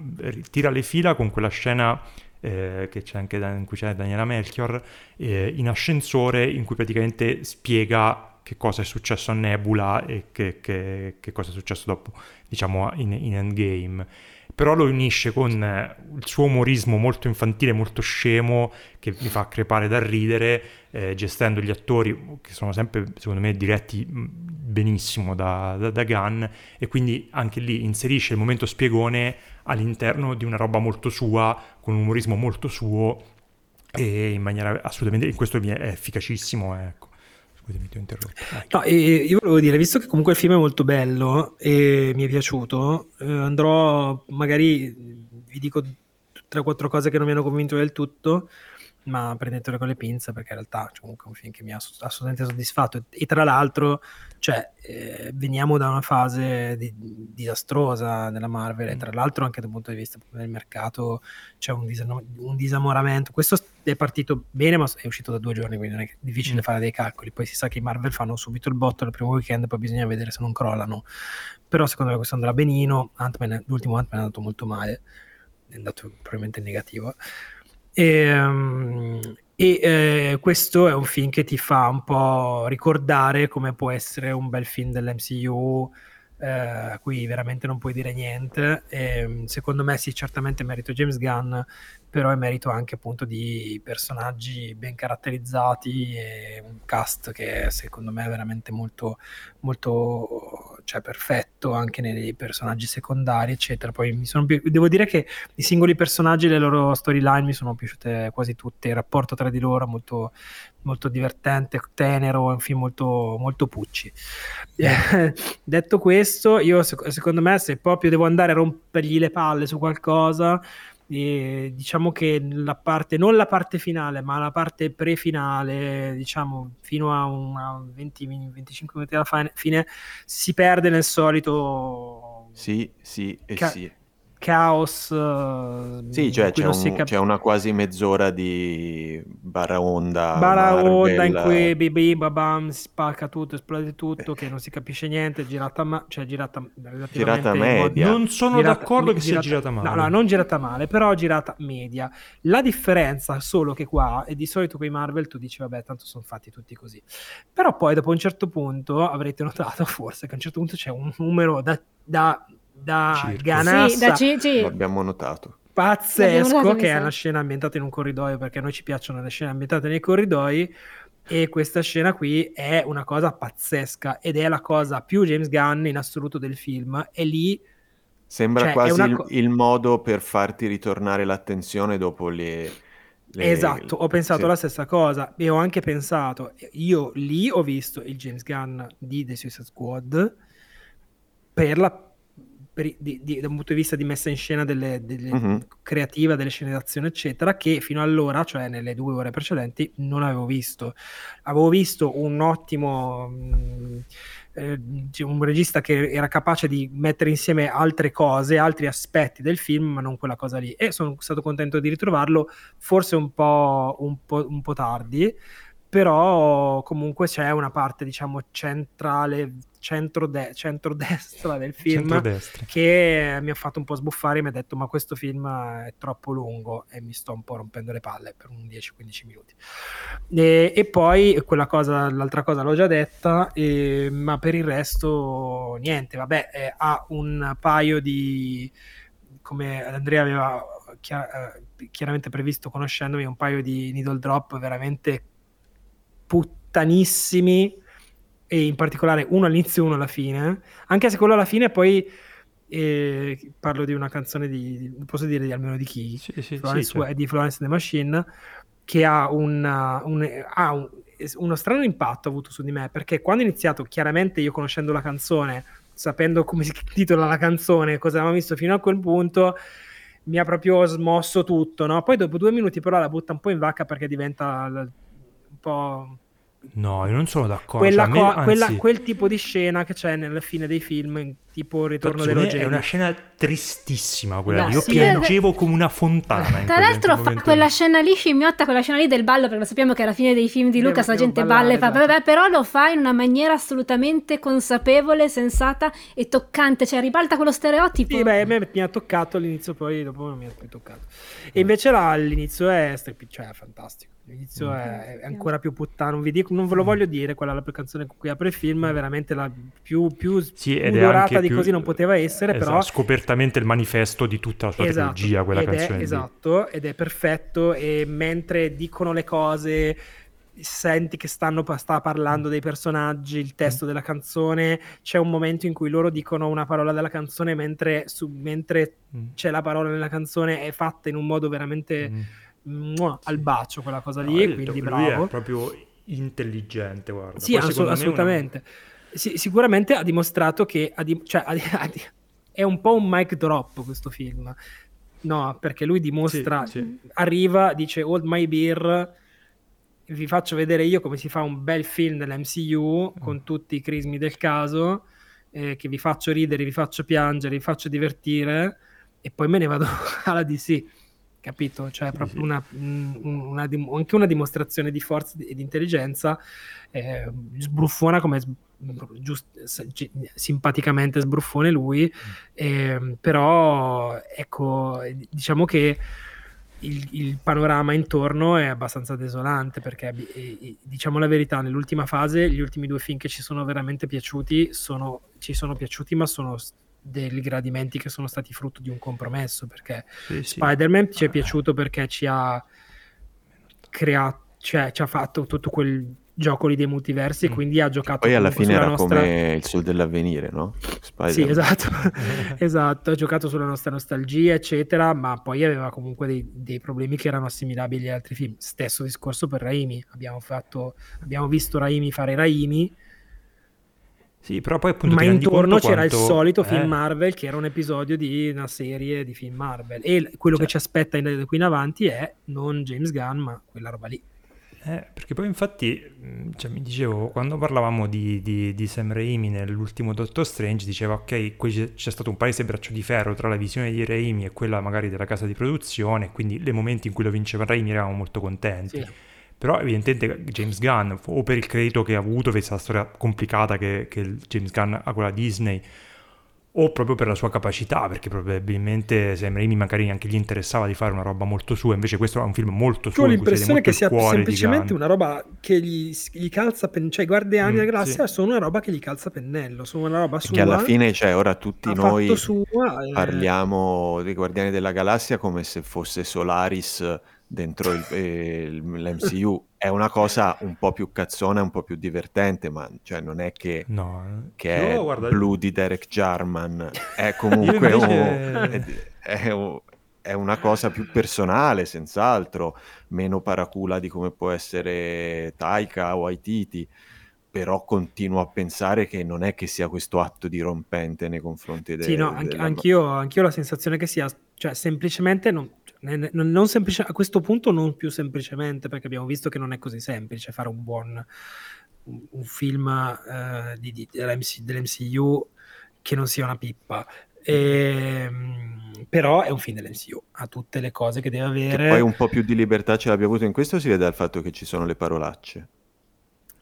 tira le fila con quella scena eh, anche in cui c'è Daniela Melchior, eh, in ascensore in cui praticamente spiega che cosa è successo a Nebula e che, che, che cosa è successo dopo, diciamo, in, in Endgame però lo unisce con eh, il suo umorismo molto infantile, molto scemo, che mi fa crepare dal ridere, eh, gestendo gli attori che sono sempre, secondo me, diretti mm, benissimo da, da, da Gunn, e quindi anche lì inserisce il momento spiegone all'interno di una roba molto sua, con un umorismo molto suo, e in maniera assolutamente, in questo è efficacissimo, ecco. Scusami, ti ho interrotto. No, io volevo dire, visto che comunque il film è molto bello e mi è piaciuto, eh, andrò magari, vi dico tre o quattro cose che non mi hanno convinto del tutto, ma prendetelo con le pinze perché in realtà cioè, comunque è un film che mi ha assolutamente soddisfatto. E, e tra l'altro cioè, eh, veniamo da una fase di, disastrosa della Marvel e mm. tra l'altro anche dal punto di vista del mercato c'è un, disam- un, disamoramento. Questo è partito bene ma è uscito da due giorni quindi non è difficile mm. fare dei calcoli. Poi si sa che i Marvel fanno subito il botto il primo weekend poi bisogna vedere se non crollano. Però secondo me questo andrà benino. Ant-Man, l'ultimo Ant-Man è andato molto male. È andato probabilmente negativo e, ehm, e eh, questo è un film che ti fa un po' ricordare come può essere un bel film dell'MCU eh, qui veramente non puoi dire niente. E, ehm, secondo me sì, certamente merito James Gunn, però è merito anche appunto di personaggi ben caratterizzati e un cast che secondo me è veramente molto, molto cioè, perfetto anche nei personaggi secondari, eccetera. Poi mi sono devo dire che i singoli personaggi e le loro storyline mi sono piaciute quasi tutte, il rapporto tra di loro molto, molto divertente, tenero, è un film molto, molto pucci. Eh, detto questo, io secondo me se proprio devo andare a rompergli le palle su qualcosa e diciamo che la parte, non la parte finale, ma la parte pre-finale, diciamo fino a una 20, 25 minuti alla fine, si perde nel solito. Sì, sì, e ca- sì caos. Eh, sì, cioè c'è, un, cap- c'è, una quasi mezz'ora di baraonda. Baraonda in cui bim babam si spacca tutto, esplode tutto, che non si capisce niente, girata, ma- cioè girata girata media. Non sono girata, d'accordo che girata, sia girata male. No, no, non girata male, però girata media. La differenza solo che qua, e di solito quei Marvel tu dici vabbè, tanto sono fatti tutti così. Però poi dopo un certo punto avrete notato forse che a un certo punto c'è un numero da, da da Circo. Ganassa. Sì, da Gigi. L'abbiamo notato. Pazzesco, che è una scena ambientata in un corridoio, perché a noi ci piacciono le scene ambientate nei corridoi. E questa scena qui è una cosa pazzesca ed è la cosa più James Gunn in assoluto del film. E lì Sembra cioè, quasi il, co- il, modo per farti ritornare l'attenzione dopo le. le esatto, ho pensato sì. la stessa cosa e ho anche pensato, io lì ho visto il James Gunn di The Suicide Squad per la per, di, di, da un punto di vista di messa in scena delle, delle uh-huh. creativa, delle scene d'azione, eccetera, che fino allora, cioè nelle due ore precedenti, non avevo visto. Avevo visto un ottimo. Mh, mm, eh, un regista che era capace di mettere insieme altre cose, altri aspetti del film, ma non quella cosa lì. E sono stato contento di ritrovarlo, forse un po', un po', un po tardi, però comunque c'è una parte, diciamo, centrale centro-de- centrodestra del film che mi ha fatto un po' sbuffare e mi ha detto ma questo film è troppo lungo e mi sto un po' rompendo le palle per un 10-15 minuti. E, e, poi quella cosa l'altra cosa l'ho già detta e, ma per il resto niente. Vabbè eh, ha un paio di come Andrea aveva chiar- eh, chiaramente previsto conoscendomi un paio di needle drop veramente puttanissimi e in particolare uno all'inizio e uno alla fine, anche se quello alla fine poi eh, parlo di una canzone di, posso dire di, almeno di chi? Sì, sì, Florence, sì, cioè. di Florence the Machine, che ha, una, un, ha un, uno strano impatto avuto su di me, perché quando ho iniziato, chiaramente io conoscendo la canzone, sapendo come si titola la canzone, cosa avevamo visto fino a quel punto, mi ha proprio smosso tutto, no? Poi dopo due minuti però la butta un po' in vacca perché diventa po' No, io non sono d'accordo. Quella cioè, me, co- quella, quel tipo di scena che c'è nella fine dei film, tipo ritorno dello È una scena tristissima quella lì. Io sì, piangevo come una fontana. Tra l'altro, fa quella scena lì scimmiotta, quella scena lì del ballo, perché lo sappiamo che alla fine dei film di Lucas la gente balla e fa, esatto. vabbè, però lo fa in una maniera assolutamente consapevole, sensata e toccante, cioè ribalta quello stereotipo. Sì, beh, a me mi ha toccato all'inizio, poi dopo non mi ha più toccato. E invece là, all'inizio è, cioè, è fantastico. L'inizio è, è, ancora più puttana. Non, vi dico, non ve lo voglio dire. Quella è la canzone con cui apre il film. È veramente la più, più sì, di più, così non poteva essere. Esatto, però scopertamente il manifesto di tutta la sua esatto, trilogia. Quella canzone. È, esatto, ed è perfetto. E mentre dicono le cose senti che stanno, sta parlando dei personaggi, il testo mm. della canzone, c'è un momento in cui loro dicono una parola della canzone mentre, su, mentre mm. c'è la parola nella canzone è fatta in un modo veramente... Mm al bacio quella cosa lì, no, quindi bravo. è proprio intelligente, guarda. Sì, assolut- assolutamente. Una... Sì, sicuramente ha dimostrato che ha di- cioè, ha di- è un po' un mic drop questo film. No, perché lui dimostra, Sì, sì. arriva, dice Hold my beer, vi faccio vedere io come si fa un bel film dell'MCU Mm. con tutti i crismi del caso, eh, che vi faccio ridere, vi faccio piangere, vi faccio divertire e poi me ne vado alla DC. Capito? Cioè, è proprio sì. una, un- una dim- anche una dimostrazione di forza e di intelligenza. eh, sbruffona come giust- simpaticamente sbruffone lui, ehm, però ecco, diciamo che il, il panorama intorno è abbastanza desolante perché diciamo la verità, nell'ultima fase gli ultimi due film che ci sono veramente piaciuti sono, ci sono piaciuti ma sono degli gradimenti che sono stati frutto di un compromesso perché Sì, sì. Spider-Man ci è piaciuto perché ci ha creato, cioè ci ha fatto tutto quel gioco lì dei multiversi e Mm. quindi ha giocato Poi alla fine era nostra... come il sol dell'avvenire, no? Spider-Man. Sì, esatto, esatto, ha giocato sulla nostra nostalgia, eccetera, ma poi aveva comunque dei, dei problemi che erano assimilabili agli altri film. Stesso discorso per Raimi, abbiamo, fatto, abbiamo visto Raimi fare Raimi, Sì, però poi appunto ma intorno c'era quanto- il solito eh, film Marvel che era un episodio di una serie di film Marvel e quello Cioè- che ci aspetta da qui in avanti è non James Gunn, ma quella roba lì. Eh, perché poi infatti, mh, cioè, mi dicevo, quando parlavamo di, di, di Sam Raimi nell'ultimo Doctor Strange, diceva ok, qui c'è, c'è stato un palese braccio di ferro tra la visione di Raimi e quella magari della casa di produzione, quindi nei momenti in cui lo vinceva Raimi eravamo molto contenti. Sì. Però evidentemente James Gunn, o per il credito che ha avuto, per questa storia complicata che, che James Gunn ha con la Disney, o proprio per la sua capacità, perché probabilmente Sam Raimi magari neanche gli interessava di fare una roba molto sua, invece questo è un film molto suo. Tu ho l'impressione che sia semplicemente una roba che gli, gli calza pen- cioè i Guardiani Mm, della Galassia sì. sono una roba che gli calza pennello, sono una roba sua. Perché alla fine, cioè, ora tutti noi sua, eh, parliamo dei Guardiani della Galassia come se fosse Solaris dentro il- eh, il- l'MCU. È una cosa un po' più cazzona, un po' più divertente, ma cioè, non è che, No, che è guarda, blu di Derek Jarman. È comunque invece- un- è, è un- è una cosa più personale, senz'altro, meno paracula di come può essere Taika o Waititi. Però continuo a pensare che non è che sia questo atto dirompente nei confronti de- Sì, no, anche- della- anch'io, anch'io ho la sensazione che sia, cioè semplicemente, non, semplice- a questo punto non più semplicemente, perché abbiamo visto che non è così semplice fare un buon un, un film eh, di, di- dell'MC dell'MCU che non sia una pippa. Ehm, però è un film dell'MCU, ha tutte le cose che deve Che avere. poi un po' più di libertà ce l'abbia avuto in questo si vede dal fatto che ci sono le parolacce.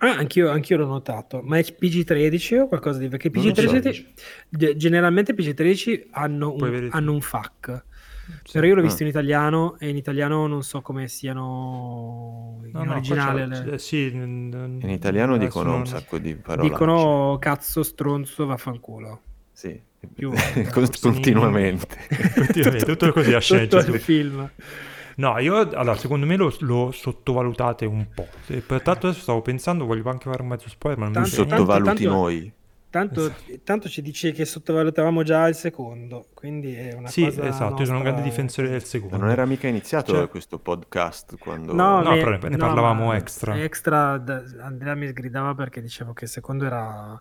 Ah, anch'io, anch'io l'ho notato, ma è PG-13 o qualcosa di... Perché Non lo so. PG-13, ge- generalmente PG-13 hanno un, hanno un FAC, però io l'ho visto in italiano e in italiano non so come siano in No, no, originale. c'è- le- eh, sì, n- n- In italiano adesso dicono un sacco di parolacce. Dicono cazzo, stronzo, vaffanculo. Sì, Più- continuamente. Continuamente, tutto così a Tutto Gesù. il film. No, io allora, secondo me lo, lo sottovalutate un po'. E per tanto adesso stavo pensando, voglio anche fare un mezzo spoiler, ma non mi Tanto-. Sottovaluti tanto- noi. Tanto, Esatto. tanto ci dice che sottovalutavamo già il secondo, quindi è una Sì, cosa esatto, io sono un grande nostra- difensore del Ma secondo. non era mica iniziato Cioè- questo podcast quando... No, No, ne, però ne- ne parlavamo ma extra. Extra, Andrea mi sgridava perché dicevo che il secondo era...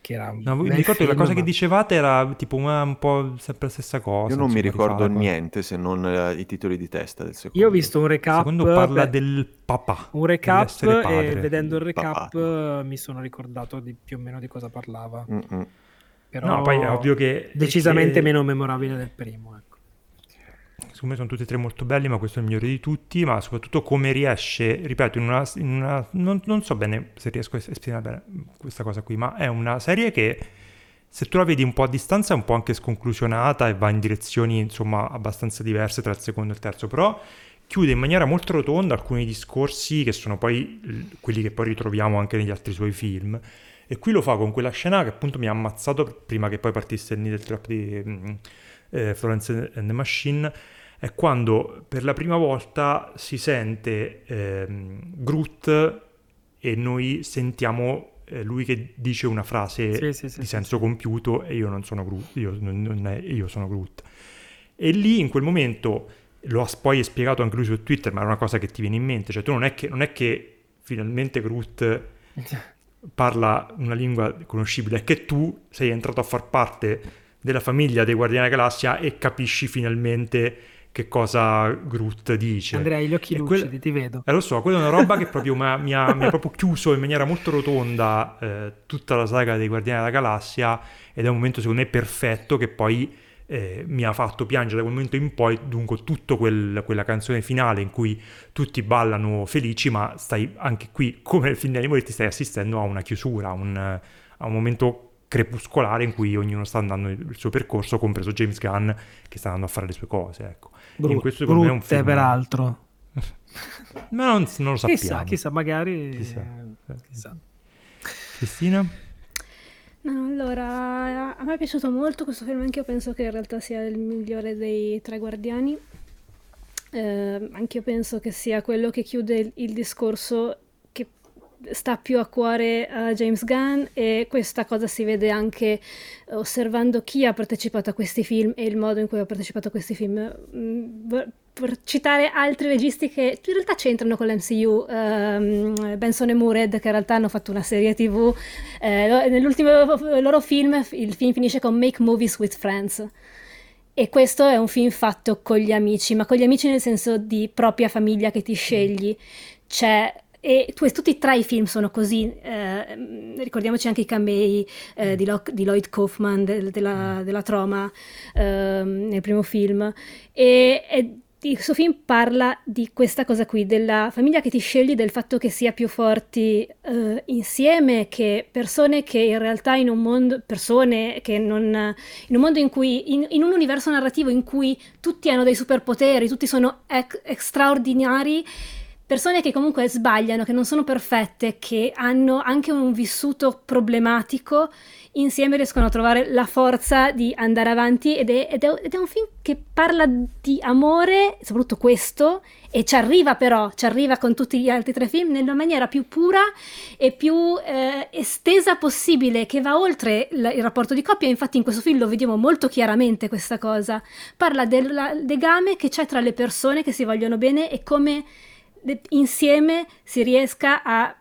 Che era No, mi ricordo che la film, cosa che ma- dicevate era tipo una- un po' sempre la stessa cosa. Io non mi ricordo niente se non eh, i titoli di testa del secondo. Io ho visto un Il recap... secondo parla per- del papà. Un recap e vedendo il Il recap papà. eh, mi sono ricordato di più o meno di cosa parlava. Mm-mm. Però No, poi è ovvio che... decisamente che- meno memorabile del primo. Ecco. Secondo me sono tutti e tre molto belli, ma questo è il migliore di tutti, ma soprattutto come riesce, ripeto, in una... in una- non, non so bene se riesco a spiegare bene questa cosa qui, ma è una serie che se tu la vedi un po' a distanza è un po' anche sconclusionata e va in direzioni, insomma, abbastanza diverse tra il secondo e il terzo, però chiude in maniera molto rotonda alcuni discorsi che sono poi quelli che poi ritroviamo anche negli altri suoi film. E qui lo fa con quella scena che appunto mi ha ammazzato prima che poi partisse il Needle Trap di eh, Florence and the Machine, è quando per la prima volta si sente ehm, Groot e noi sentiamo eh, lui che dice una frase Sì, sì, sì, di senso compiuto e io non sono Groot, io, non è- io sono Groot. E lì in quel momento lo ha poi spiegato anche lui su Twitter, ma è una cosa che ti viene in mente, cioè tu non è che, non è che finalmente Groot parla una lingua conoscibile, è che tu sei entrato a far parte della famiglia dei Guardiani della Galassia e capisci finalmente che cosa Groot dice. Andrea, gli occhi E lucidi, quel- ti vedo. Eh, lo so, quella è una roba che proprio mi ha, mi ha- mi ha proprio chiuso in maniera molto rotonda eh, tutta la saga dei Guardiani della Galassia ed è un momento secondo me perfetto che poi eh, mi ha fatto piangere da quel momento in poi, dunque tutta quella canzone finale in cui tutti ballano felici, ma stai anche qui, come nel film di Animaletti, stai assistendo a una chiusura, a un, a un momento crepuscolare in cui ognuno sta andando il suo percorso, compreso James Gunn che sta andando a fare le sue cose, ecco. Bru- in questo secondo me è un brutte, film- peraltro. Ma non, non lo sappiamo. Chissà, chissà, magari... Chissà. chissà. Cristina? No, allora, a me è piaciuto molto questo film, anche io penso che in realtà sia il migliore dei tre guardiani. Eh, anche io penso che sia quello che chiude il, il discorso sta più a cuore a James Gunn e questa cosa si vede anche osservando chi ha partecipato a questi film e il modo in cui ha partecipato a questi film. Mm, Per citare altri registi che in realtà c'entrano con l'MCU, ehm, Benson e Mured, che in realtà hanno fatto una serie tv. Eh, nell'ultimo loro film, il film finisce con Make Movies with Friends. E questo è un film fatto con gli amici, ma con gli amici nel senso di propria famiglia che ti scegli. C'è e tu- tutti e tre i film sono così, eh, ricordiamoci anche i camei eh, di, Lo- di Lloyd Kaufman del- della, della Troma ehm, nel primo film. E, e questo film parla di questa cosa qui, della famiglia che ti scegli, del fatto che sia più forti eh, insieme, che persone che in realtà in un mondo, persone che non, in un mondo in cui, in, in un universo narrativo in cui tutti hanno dei superpoteri, tutti sono ec- straordinari, persone che comunque sbagliano, che non sono perfette, che hanno anche un vissuto problematico, insieme riescono a trovare la forza di andare avanti ed è, ed è- ed è un film che parla di amore, soprattutto questo, e ci arriva però, ci arriva con tutti gli altri tre film nella maniera più pura e più eh, estesa possibile, che va oltre il, il rapporto di coppia, infatti in questo film lo vediamo molto chiaramente questa cosa, parla del legame che c'è tra le persone che si vogliono bene e come le- insieme si riesca a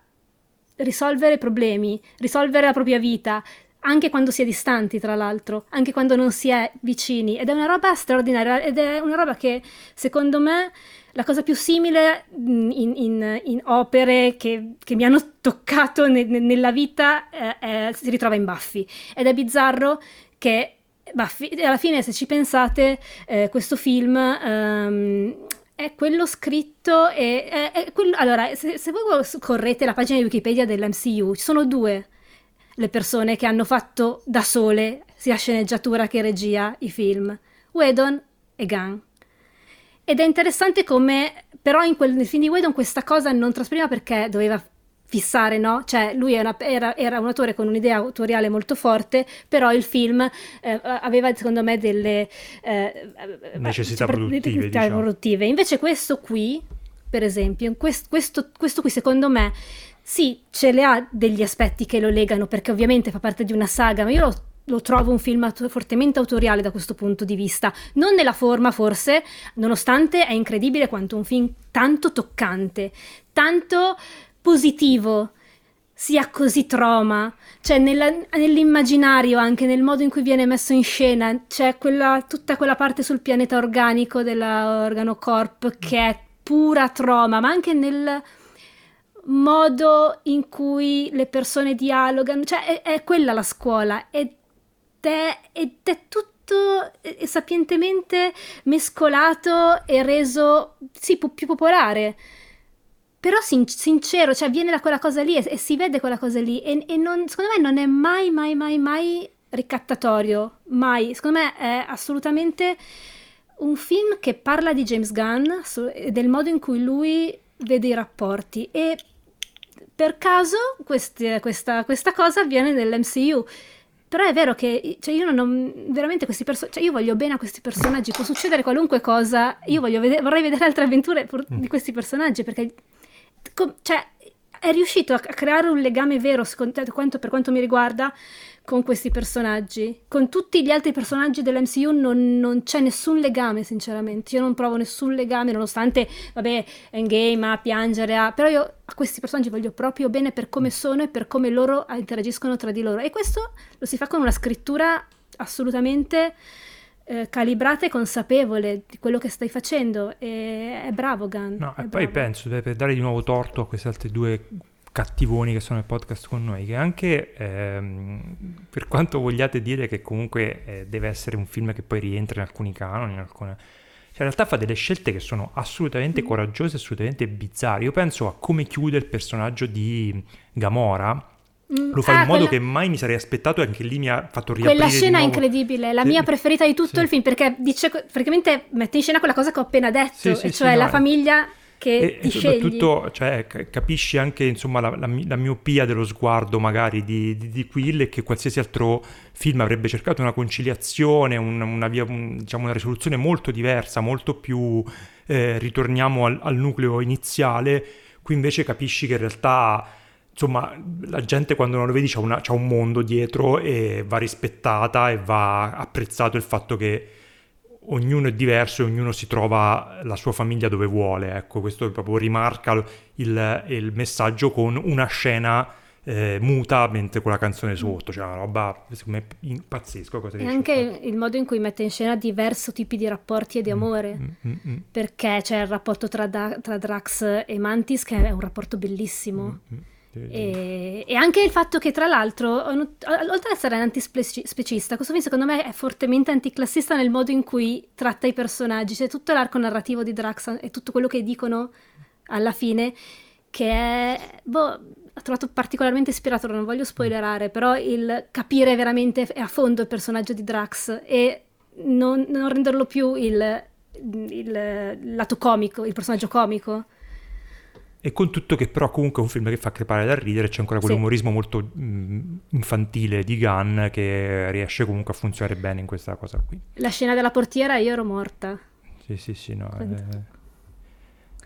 risolvere problemi, risolvere la propria vita, anche quando si è distanti, tra l'altro, anche quando non si è vicini. Ed è una roba straordinaria, ed è una roba che, secondo me, la cosa più simile in, in- in opere che, che mi hanno toccato ne- ne- nella vita eh, è- si ritrova in Buffy. Ed è bizzarro che Buffy, alla fine, se ci pensate, eh, questo film ehm, è quello scritto e è, è quello- allora, se, se voi correte la pagina di Wikipedia dell'MCU, ci sono due le persone che hanno fatto da sole, sia sceneggiatura che regia, i film, Whedon e Gunn. Ed è interessante come, però in quel, nel film di Whedon questa cosa non trasferiva perché doveva fissare, no? Cioè lui una- era, era un autore con un'idea autoriale molto forte, però il film eh, aveva secondo me delle eh, Necessità cioè, produttive, necessità diciamo. produttive. Invece questo qui, per esempio, quest- questo, questo qui secondo me sì, ce le ha degli aspetti che lo legano, perché ovviamente fa parte di una saga, ma io lo, lo trovo un film aut- fortemente autoriale da questo punto di vista. Non nella forma, forse, nonostante è incredibile quanto un film tanto toccante, tanto positivo sia così troma, cioè nella- nell'immaginario anche nel modo in cui viene messo in scena, c'è quella, tutta quella parte sul pianeta organico della Organocorp che è pura troma, ma anche nel modo in cui le persone dialogano, cioè è, è quella la scuola ed è, ed è tutto sapientemente mescolato e reso sì, più popolare. Però sin- sincero, cioè viene da quella cosa lì e, e si vede quella cosa lì e, e non- secondo me non è mai, mai, mai, mai ricattatorio, mai. Secondo me è assolutamente un film che parla di James Gunn su- del modo in cui lui vede i rapporti e per caso questi- questa, questa cosa avviene nell'MCU. Però è vero che cioè io non ho veramente questi personaggi, cioè io voglio bene a questi personaggi, può succedere qualunque cosa, io vede- vorrei vedere altre avventure di questi personaggi perché com- cioè, è riuscito a creare un legame vero, te, quanto- per quanto mi riguarda, con questi personaggi. Con tutti gli altri personaggi dell'MCU non, non c'è nessun legame, sinceramente. Io non provo nessun legame, nonostante, vabbè, Endgame, a piangere, a... però io a questi personaggi voglio proprio bene per come sono e per come loro interagiscono tra di loro. E questo lo si fa con una scrittura assolutamente eh, calibrata e consapevole di quello che stai facendo. E è bravo Gunn. No, e poi bravo. penso, per dare di nuovo torto a questi altri due cattivoni che sono nel podcast con noi, che anche ehm, per quanto vogliate dire che comunque eh, deve essere un film che poi rientra in alcuni canoni, in alcune... Cioè, in realtà fa delle scelte che sono assolutamente coraggiose, assolutamente bizzarre. Io penso a come chiude il personaggio di Gamora, Mm, lo fa ah, in modo quella- che mai mi sarei aspettato e anche lì mi ha fatto riaprire Quella scena è incredibile, la mia preferita di tutto Sì. il film, perché dice, praticamente mette in scena quella cosa che ho appena detto, Sì, sì, cioè no, la è- famiglia che e, ti e soprattutto cioè, ca- capisci anche insomma, la, la la miopia dello sguardo magari di, di, di Quill e che qualsiasi altro film avrebbe cercato una conciliazione, un- una, via, un- diciamo, una risoluzione molto diversa, molto più eh, ritorniamo al, al nucleo iniziale. Qui invece capisci che in realtà insomma la gente quando non lo vedi c'ha, una- c'ha un mondo dietro e va rispettata e va apprezzato il fatto che ognuno è diverso e ognuno si trova la sua famiglia dove vuole. Ecco, questo proprio rimarca il, il messaggio con una scena eh, muta mentre con la canzone sotto, cioè una roba secondo me cosa E anche fare. il modo in cui mette in scena diversi tipi di rapporti e di amore. Mm, mm, mm, Perché c'è il rapporto tra, Da- tra Drax e Mantis, che è un rapporto bellissimo. E, e anche il fatto che, tra l'altro, oltre ad essere antispecista, questo film secondo me è fortemente anticlassista nel modo in cui tratta i personaggi. C'è tutto l'arco narrativo di Drax e tutto quello che dicono alla fine, che è. Boh, ho trovato particolarmente ispirato, non voglio spoilerare, però il capire veramente a fondo il personaggio di Drax e non, non renderlo più il, il lato comico, il personaggio comico. E con tutto che però comunque è un film che fa crepare da ridere, c'è ancora Sì. quell'umorismo molto mm, infantile di Gunn che riesce comunque a funzionare bene in questa cosa qui. La scena della portiera, io ero morta. Sì, sì, sì, no, è,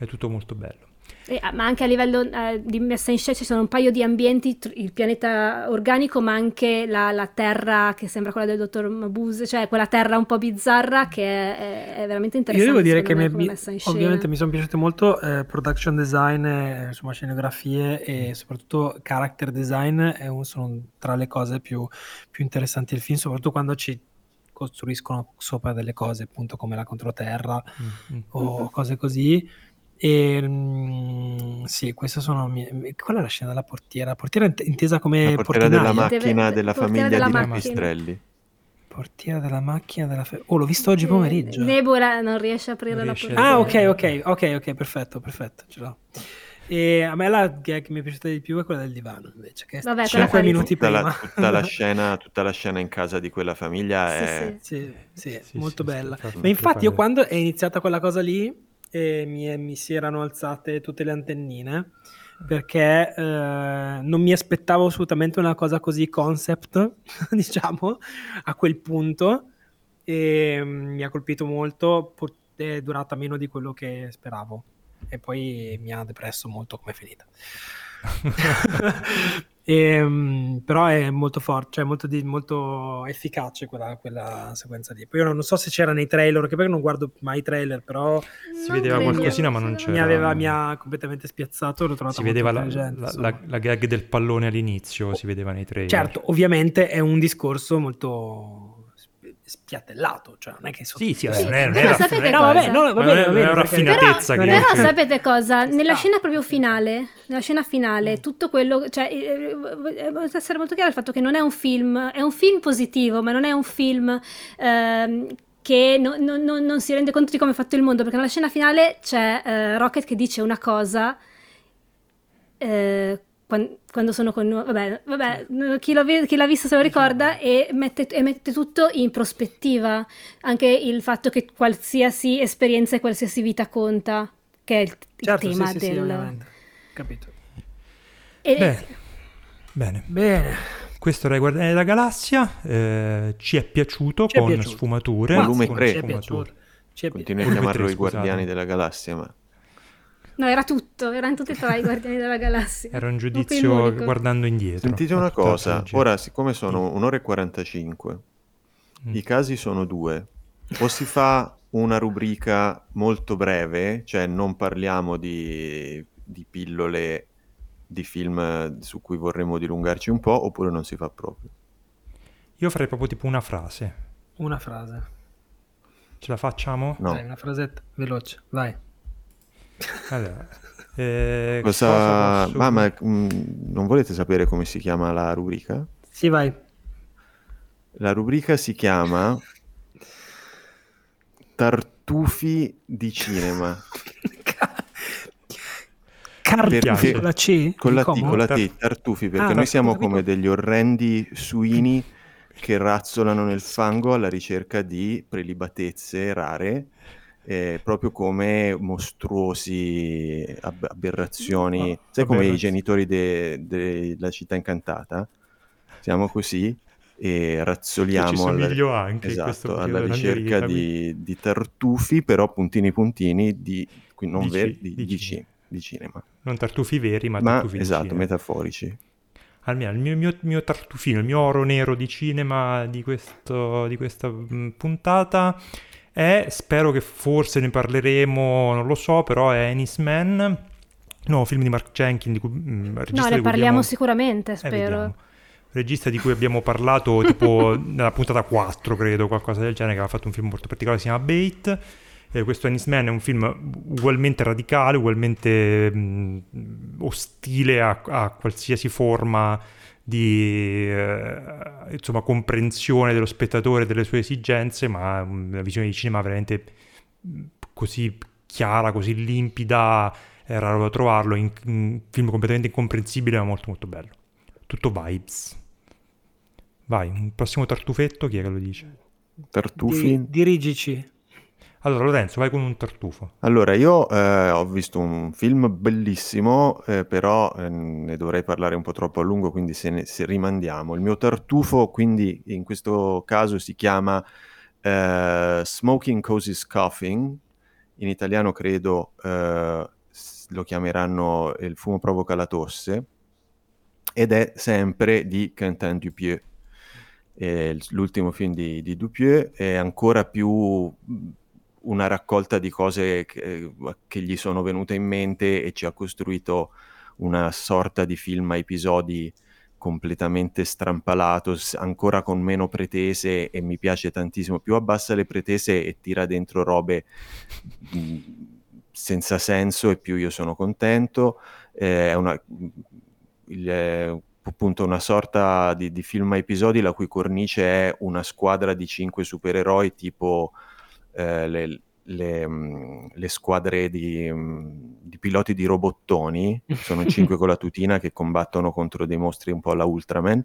è tutto molto bello. E- ah, ma anche a livello eh, di messa in scena ci sono un paio di ambienti, tr- il pianeta organico, ma anche la, la terra che sembra quella del dottor Mabuse, cioè quella terra un po' bizzarra che è, è- veramente Io interessante. devo dire che me, mi- ovviamente mi sono piaciute molto eh, production design, eh, insomma scenografie e soprattutto character design è un- sono tra le cose più, più interessanti del film, soprattutto quando ci costruiscono sopra delle cose appunto come la controterra Mm, mm. o cose così. E mm, sì, queste sono mie- qual è la scena della portiera? La portiera int- intesa come La portiera della portinaia? Deve- macchina de- della portiera famiglia della di macchina. Pipistrelli. Portiera della macchina della fe- Oh, l'ho visto oggi Eh, pomeriggio. Nebula non riesce a aprire Non la a- portiera. Ah, ok, ok, ok, ok, perfetto, perfetto, ce l'ho. E a me la gag che mi è piaciuta di più è quella del divano, invece, che Vabbè, Cioè, 5 quella minuti tutta, prima. la, tutta la scena, tutta la scena in casa di quella famiglia Sì, è... sì. Sì, sì, Sì, molto bella. Ma infatti io quando è iniziata quella cosa lì eh, mi, mi si erano alzate tutte le antennine perché eh, non mi aspettavo assolutamente una cosa così concept, diciamo, a quel punto. E mm, mi ha colpito molto, è durata meno di quello che speravo. E poi mi ha depresso molto come è finita. Ehm, però è molto forte, cioè molto, di- molto efficace quella, quella sequenza lì. Poi io non so se c'era nei trailer, che poi non guardo mai i trailer, però Si Non vedeva qualcosina, ma non no- c'era. mi, aveva, mi ha completamente spiazzato, l'ho trovata Si vedeva la, la- la- la gag del pallone all'inizio, si vedeva nei trailer. Certo, ovviamente è un discorso molto spiattellato, cioè non è che Sì, sì, Sì, non è, non però è- sapete non è- No, vabbè, cosa? no, va Ma bene, non è- va bene, non è perché- raffinatezza Però, che- però sapete cosa? Nella scena proprio finale, nella scena finale, tutto quello, cioè, eh, eh, deve essere molto chiaro il fatto che non è un film, è un film positivo, ma non è un film ehm, che no- no- no- non si rende conto di come è fatto il mondo, perché nella scena finale c'è eh, Rocket che dice una cosa eh, quando sono con noi, vabbè, vabbè, chi, chi l'ha visto se lo ricorda e mette, e mette tutto in prospettiva, anche il fatto che qualsiasi esperienza e qualsiasi vita conta, che è il, il Certo, tema sì, sì, sì, del... ovviamente. Capito. e- Bene. Bene, Bene. questo era i Guardiani della Galassia, eh, ci è piaciuto Ci è con piaciuto. sfumature. Volume con tre. Ci è piaciuto. Continui a chiamarlo i Guardiani della Galassia, ma No, era tutto, erano tutti e tre i Guardiani della Galassia. Era un giudizio l'unico. guardando indietro. Sentite una cosa, ora siccome sono un'ora e 45, Mm. i casi sono due, o si fa una rubrica molto breve, cioè non parliamo di, di pillole di film su cui vorremmo dilungarci un po', oppure non si fa proprio. Io farei proprio tipo una frase. Una frase. Ce la facciamo? No. Dai, una frasetta veloce, vai. Allora, eh, Cosa... posso- Ma, ma, mm, non volete sapere come si chiama la rubrica? Sì, vai. La rubrica si chiama Tartufi di cinema. Con la C? Con la T, con la T, tartufi, perché Ah, noi siamo come degli orrendi suini che razzolano nel fango alla ricerca di prelibatezze rare, eh, proprio come mostruosi ab- aberrazioni. Sai come i genitori de- della città incantata? Siamo così e razzoliamo ci alla, anche esatto, alla ricerca di, di tartufi, però puntini puntini di, qui non Di veri, di, di cinema. cinema. Non tartufi veri, ma, Ma tartufi esatto, metaforici. Almeno il mio, mio- mio tartufino, il mio oro nero di cinema di, questo- di questa mm, puntata è, spero che forse ne parleremo, non lo so, però è Ennis Man, nuovo film di Mark Jenkins, di cui, mm, regista No, ne parliamo abbiamo- sicuramente, Eh, spero. vediamo. Regista di cui abbiamo parlato tipo nella puntata 4, credo, qualcosa del genere, che aveva fatto un film molto particolare, si chiama Bait. Eh, questo Ennis Man è un film ugualmente radicale, ugualmente mh, ostile a, a qualsiasi forma di eh, insomma, comprensione dello spettatore delle sue esigenze, ma una visione di cinema veramente mh, così chiara, così limpida, è raro da trovarlo, in, un film completamente incomprensibile ma molto molto bello. Tutto vibes. Vai, un prossimo tartufetto, chi è che lo dice? Tartufi. Di- dirigici. Allora Lorenzo, vai con un tartufo. Allora, io eh, ho visto un film bellissimo, eh, però eh, ne dovrei parlare un po' troppo a lungo, quindi se, ne, se rimandiamo. Il mio tartufo, quindi in questo caso si chiama eh, Smoking Causes Coughing, in italiano credo eh, lo chiameranno Il fumo provoca la tosse, ed è sempre di Quentin Dupieux. L'ultimo film di, di Dupieux è ancora più una raccolta di cose che, che gli sono venute in mente e ci ha costruito una sorta di film a episodi completamente strampalato, ancora con meno pretese e mi piace tantissimo. Più abbassa le pretese e tira dentro robe mh, senza senso e più io sono contento. Eh, è una, il- è appunto una sorta di, di film a episodi la cui cornice è una squadra di cinque supereroi tipo eh, le, le, mh, le squadre di, mh, di piloti di robottoni, sono cinque con la tutina che combattono contro dei mostri un po' alla Ultraman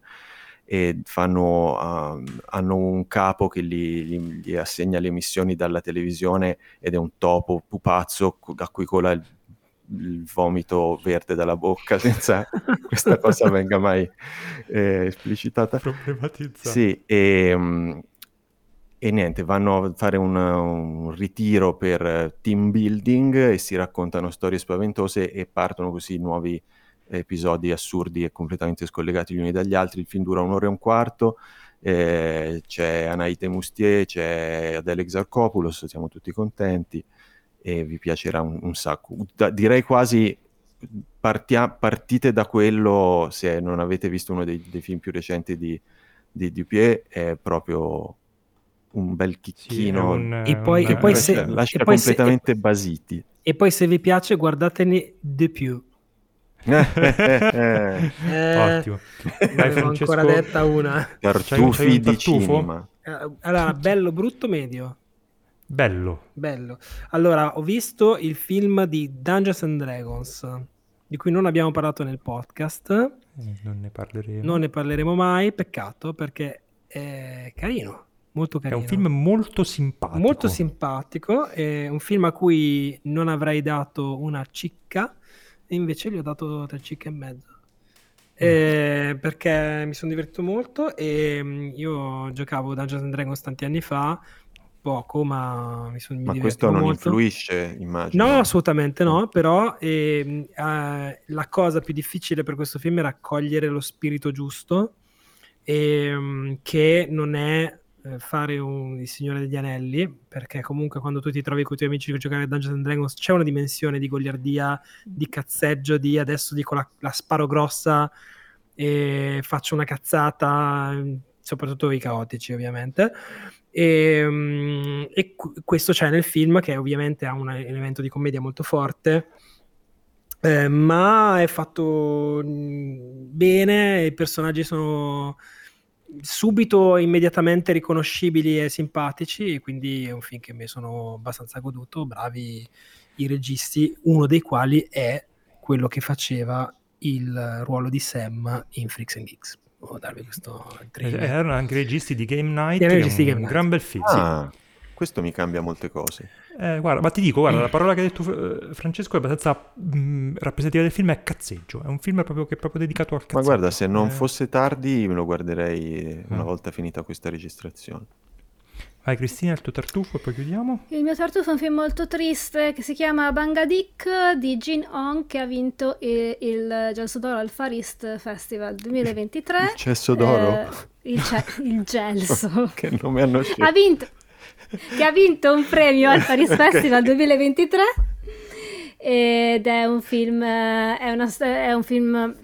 e fanno, um, hanno un capo che gli, gli- gli assegna le missioni dalla televisione ed è un topo pupazzo a cui cola il, il vomito verde dalla bocca senza questa cosa venga mai eh, esplicitata. Problematizzato. Sì, e, mm, e niente, vanno a fare un, un ritiro per eh, team building e si raccontano storie spaventose e partono così nuovi episodi assurdi e completamente scollegati gli uni dagli altri. Il film dura un'ora e un quarto, eh, c'è Anaite Mustier, c'è Adele Exarchopoulos, siamo tutti contenti e vi piacerà un, un sacco. Da- direi quasi partia- partite da quello se non avete visto uno dei, dei film più recenti di, di Dupieux, è proprio un bel Sì, chicchino. un- E poi- un- e poi se- lascia e poi se- completamente basiti. E poi se vi piace guardatene di più. Eh, Ottimo. avevo Francesco. ancora detta una. Tartufi di cinema. Eh, Allora, bello, brutto, medio. Bello. Bello. Allora, ho visto il film di Dungeons and Dragons, di cui non abbiamo parlato nel podcast. Eh, Non ne parleremo. Non ne parleremo mai, peccato, perché è carino, molto È carino. un film molto simpatico. molto simpatico, è un film a cui non avrei dato una cicca, e invece gli ho dato tre cicche e mezzo. Eh, perché mi sono divertito molto e mm, io giocavo Dungeons and Dragons tanti anni fa, poco, ma mi sono mi Ma questo non molto. influisce, immagino. No, assolutamente no, però ehm, eh, la cosa più difficile per questo film era cogliere lo spirito giusto, ehm, che non è eh, fare un, il Signore degli Anelli, perché comunque quando tu ti trovi con i tuoi amici a giocare a Dungeons and Dragons c'è una dimensione di goliardia, di cazzeggio, di adesso dico la, la sparo grossa e faccio una cazzata, soprattutto i caotici ovviamente. E, um, e questo c'è nel film che ovviamente ha un elemento di commedia molto forte. Eh, ma è fatto mm, bene, i personaggi sono subito immediatamente riconoscibili e simpatici, quindi è un film che mi sono abbastanza goduto, bravi i registi, uno dei quali è quello che faceva il ruolo di Sam in Freaks and Geeks. Devo darvi questo trailer. Eh, erano anche registi di Game Night, che è un, Game Night. gran bel film. Ah, sì. Questo mi cambia molte cose. Eh, guarda, ma ti dico, guarda, la parola che hai detto eh, Francesco è abbastanza mh, mm, rappresentativa del film, è cazzeggio. È un film proprio che è proprio dedicato al cazzeggio. Ma guarda, se non eh... fosse tardi me lo guarderei una mm. volta finita questa registrazione. Vai Cristina, il tuo tartufo e poi chiudiamo. Il mio tartufo è un film molto triste che si chiama Bangadik di Jin Hong che ha vinto il, il Gelso d'Oro al Far East Festival 2023. Il cesso d'oro? Eh, il, ce- il gelso. che nome hanno scelto? Ha vinto, che ha vinto un premio al Paris Festival 2023 ed è un film, è una, è un film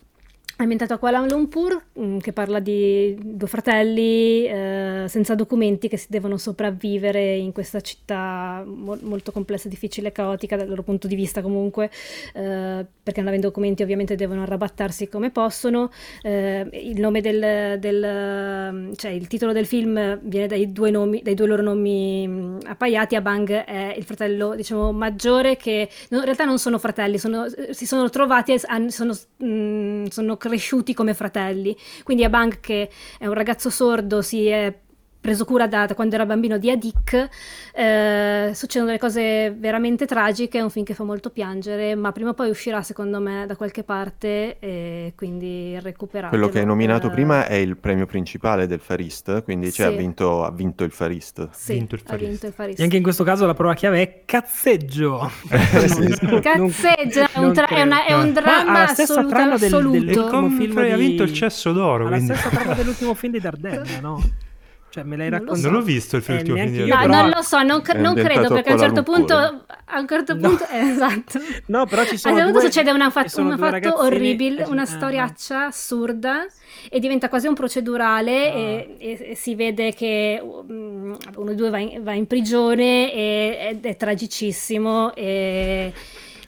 ambientato a Kuala Lumpur, mm, che parla di due fratelli eh, senza documenti che si devono sopravvivere in questa città mo- molto complessa, difficile e caotica dal loro punto di vista comunque, eh, perché non avendo documenti ovviamente devono arrabattarsi come possono. Eh, il nome del, del, cioè il titolo del film viene dai due, nomi, dai due loro nomi mm, appaiati. Abang è il fratello, diciamo, maggiore che no, in realtà non sono fratelli, sono, si sono trovati, sono, mh, mm, sono cresciuti come fratelli. Quindi Abang, che è un ragazzo sordo, si è preso cura da, da quando era bambino di Adik, eh, succedono delle cose veramente tragiche, è un film che fa molto piangere, ma prima o poi uscirà secondo me da qualche parte e quindi recuperare. Quello che hai nominato per... prima è il premio principale del Farist, quindi sì. cioè, ha, vinto, ha, vinto, il Farist. Sì, vinto il Farist. ha vinto il Farist. E anche in questo caso la prova chiave è cazzeggio. cazzeggio, è, un tra- è, una, è, un dramma assoluto. Del, dell'ultimo film di... ha vinto il cesso d'oro. La stessa trama dell'ultimo film di Dardenne, no? Cioè, me l'hai raccontato? Non l'ho visto il film eh, film di No, non lo so, non, cre- non credo, perché a un certo punto... A un certo punto... No. esatto. No, però ci sono A un certo punto succede una fat- un fatto orribile, una storiaccia assurda e diventa quasi un procedurale no. e, e, e, si vede che um, uno dei due va in, va in prigione e, ed è tragicissimo e...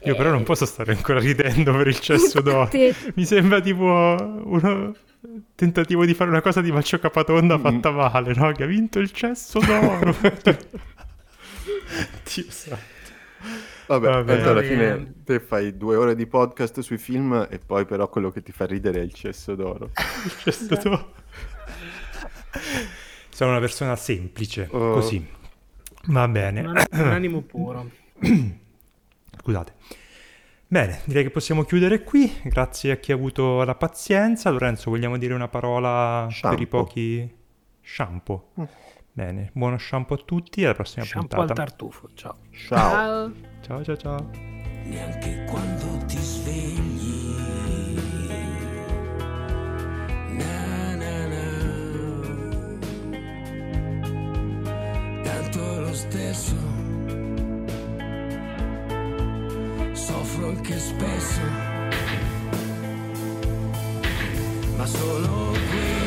Io però non posso stare ancora ridendo per il cesso d'oro. Mi sembra tipo uno tentativo di fare una cosa di Maccio Capatonda fatta mm. male, no? Che ha vinto il cesso d'oro. Dio santo. Vabbè, Vabbè alla fine te fai due ore di podcast sui film e poi però quello che ti fa ridere è il cesso d'oro. il cesso d'oro. Sono una persona semplice, oh. così. Va bene. Un, un animo puro. Scusate. Bene, direi che possiamo chiudere qui. Grazie a chi ha avuto la pazienza. Lorenzo, vogliamo dire una parola shampoo. per i pochi shampoo? Mm. Bene, buono shampoo a tutti e alla prossima shampoo puntata. al tartufo. Ciao. Ciao. Ciao ciao ciao. Neanche quando ti svegli. Na, na, na. Tanto lo stesso soffro anche spesso, ma solo qui.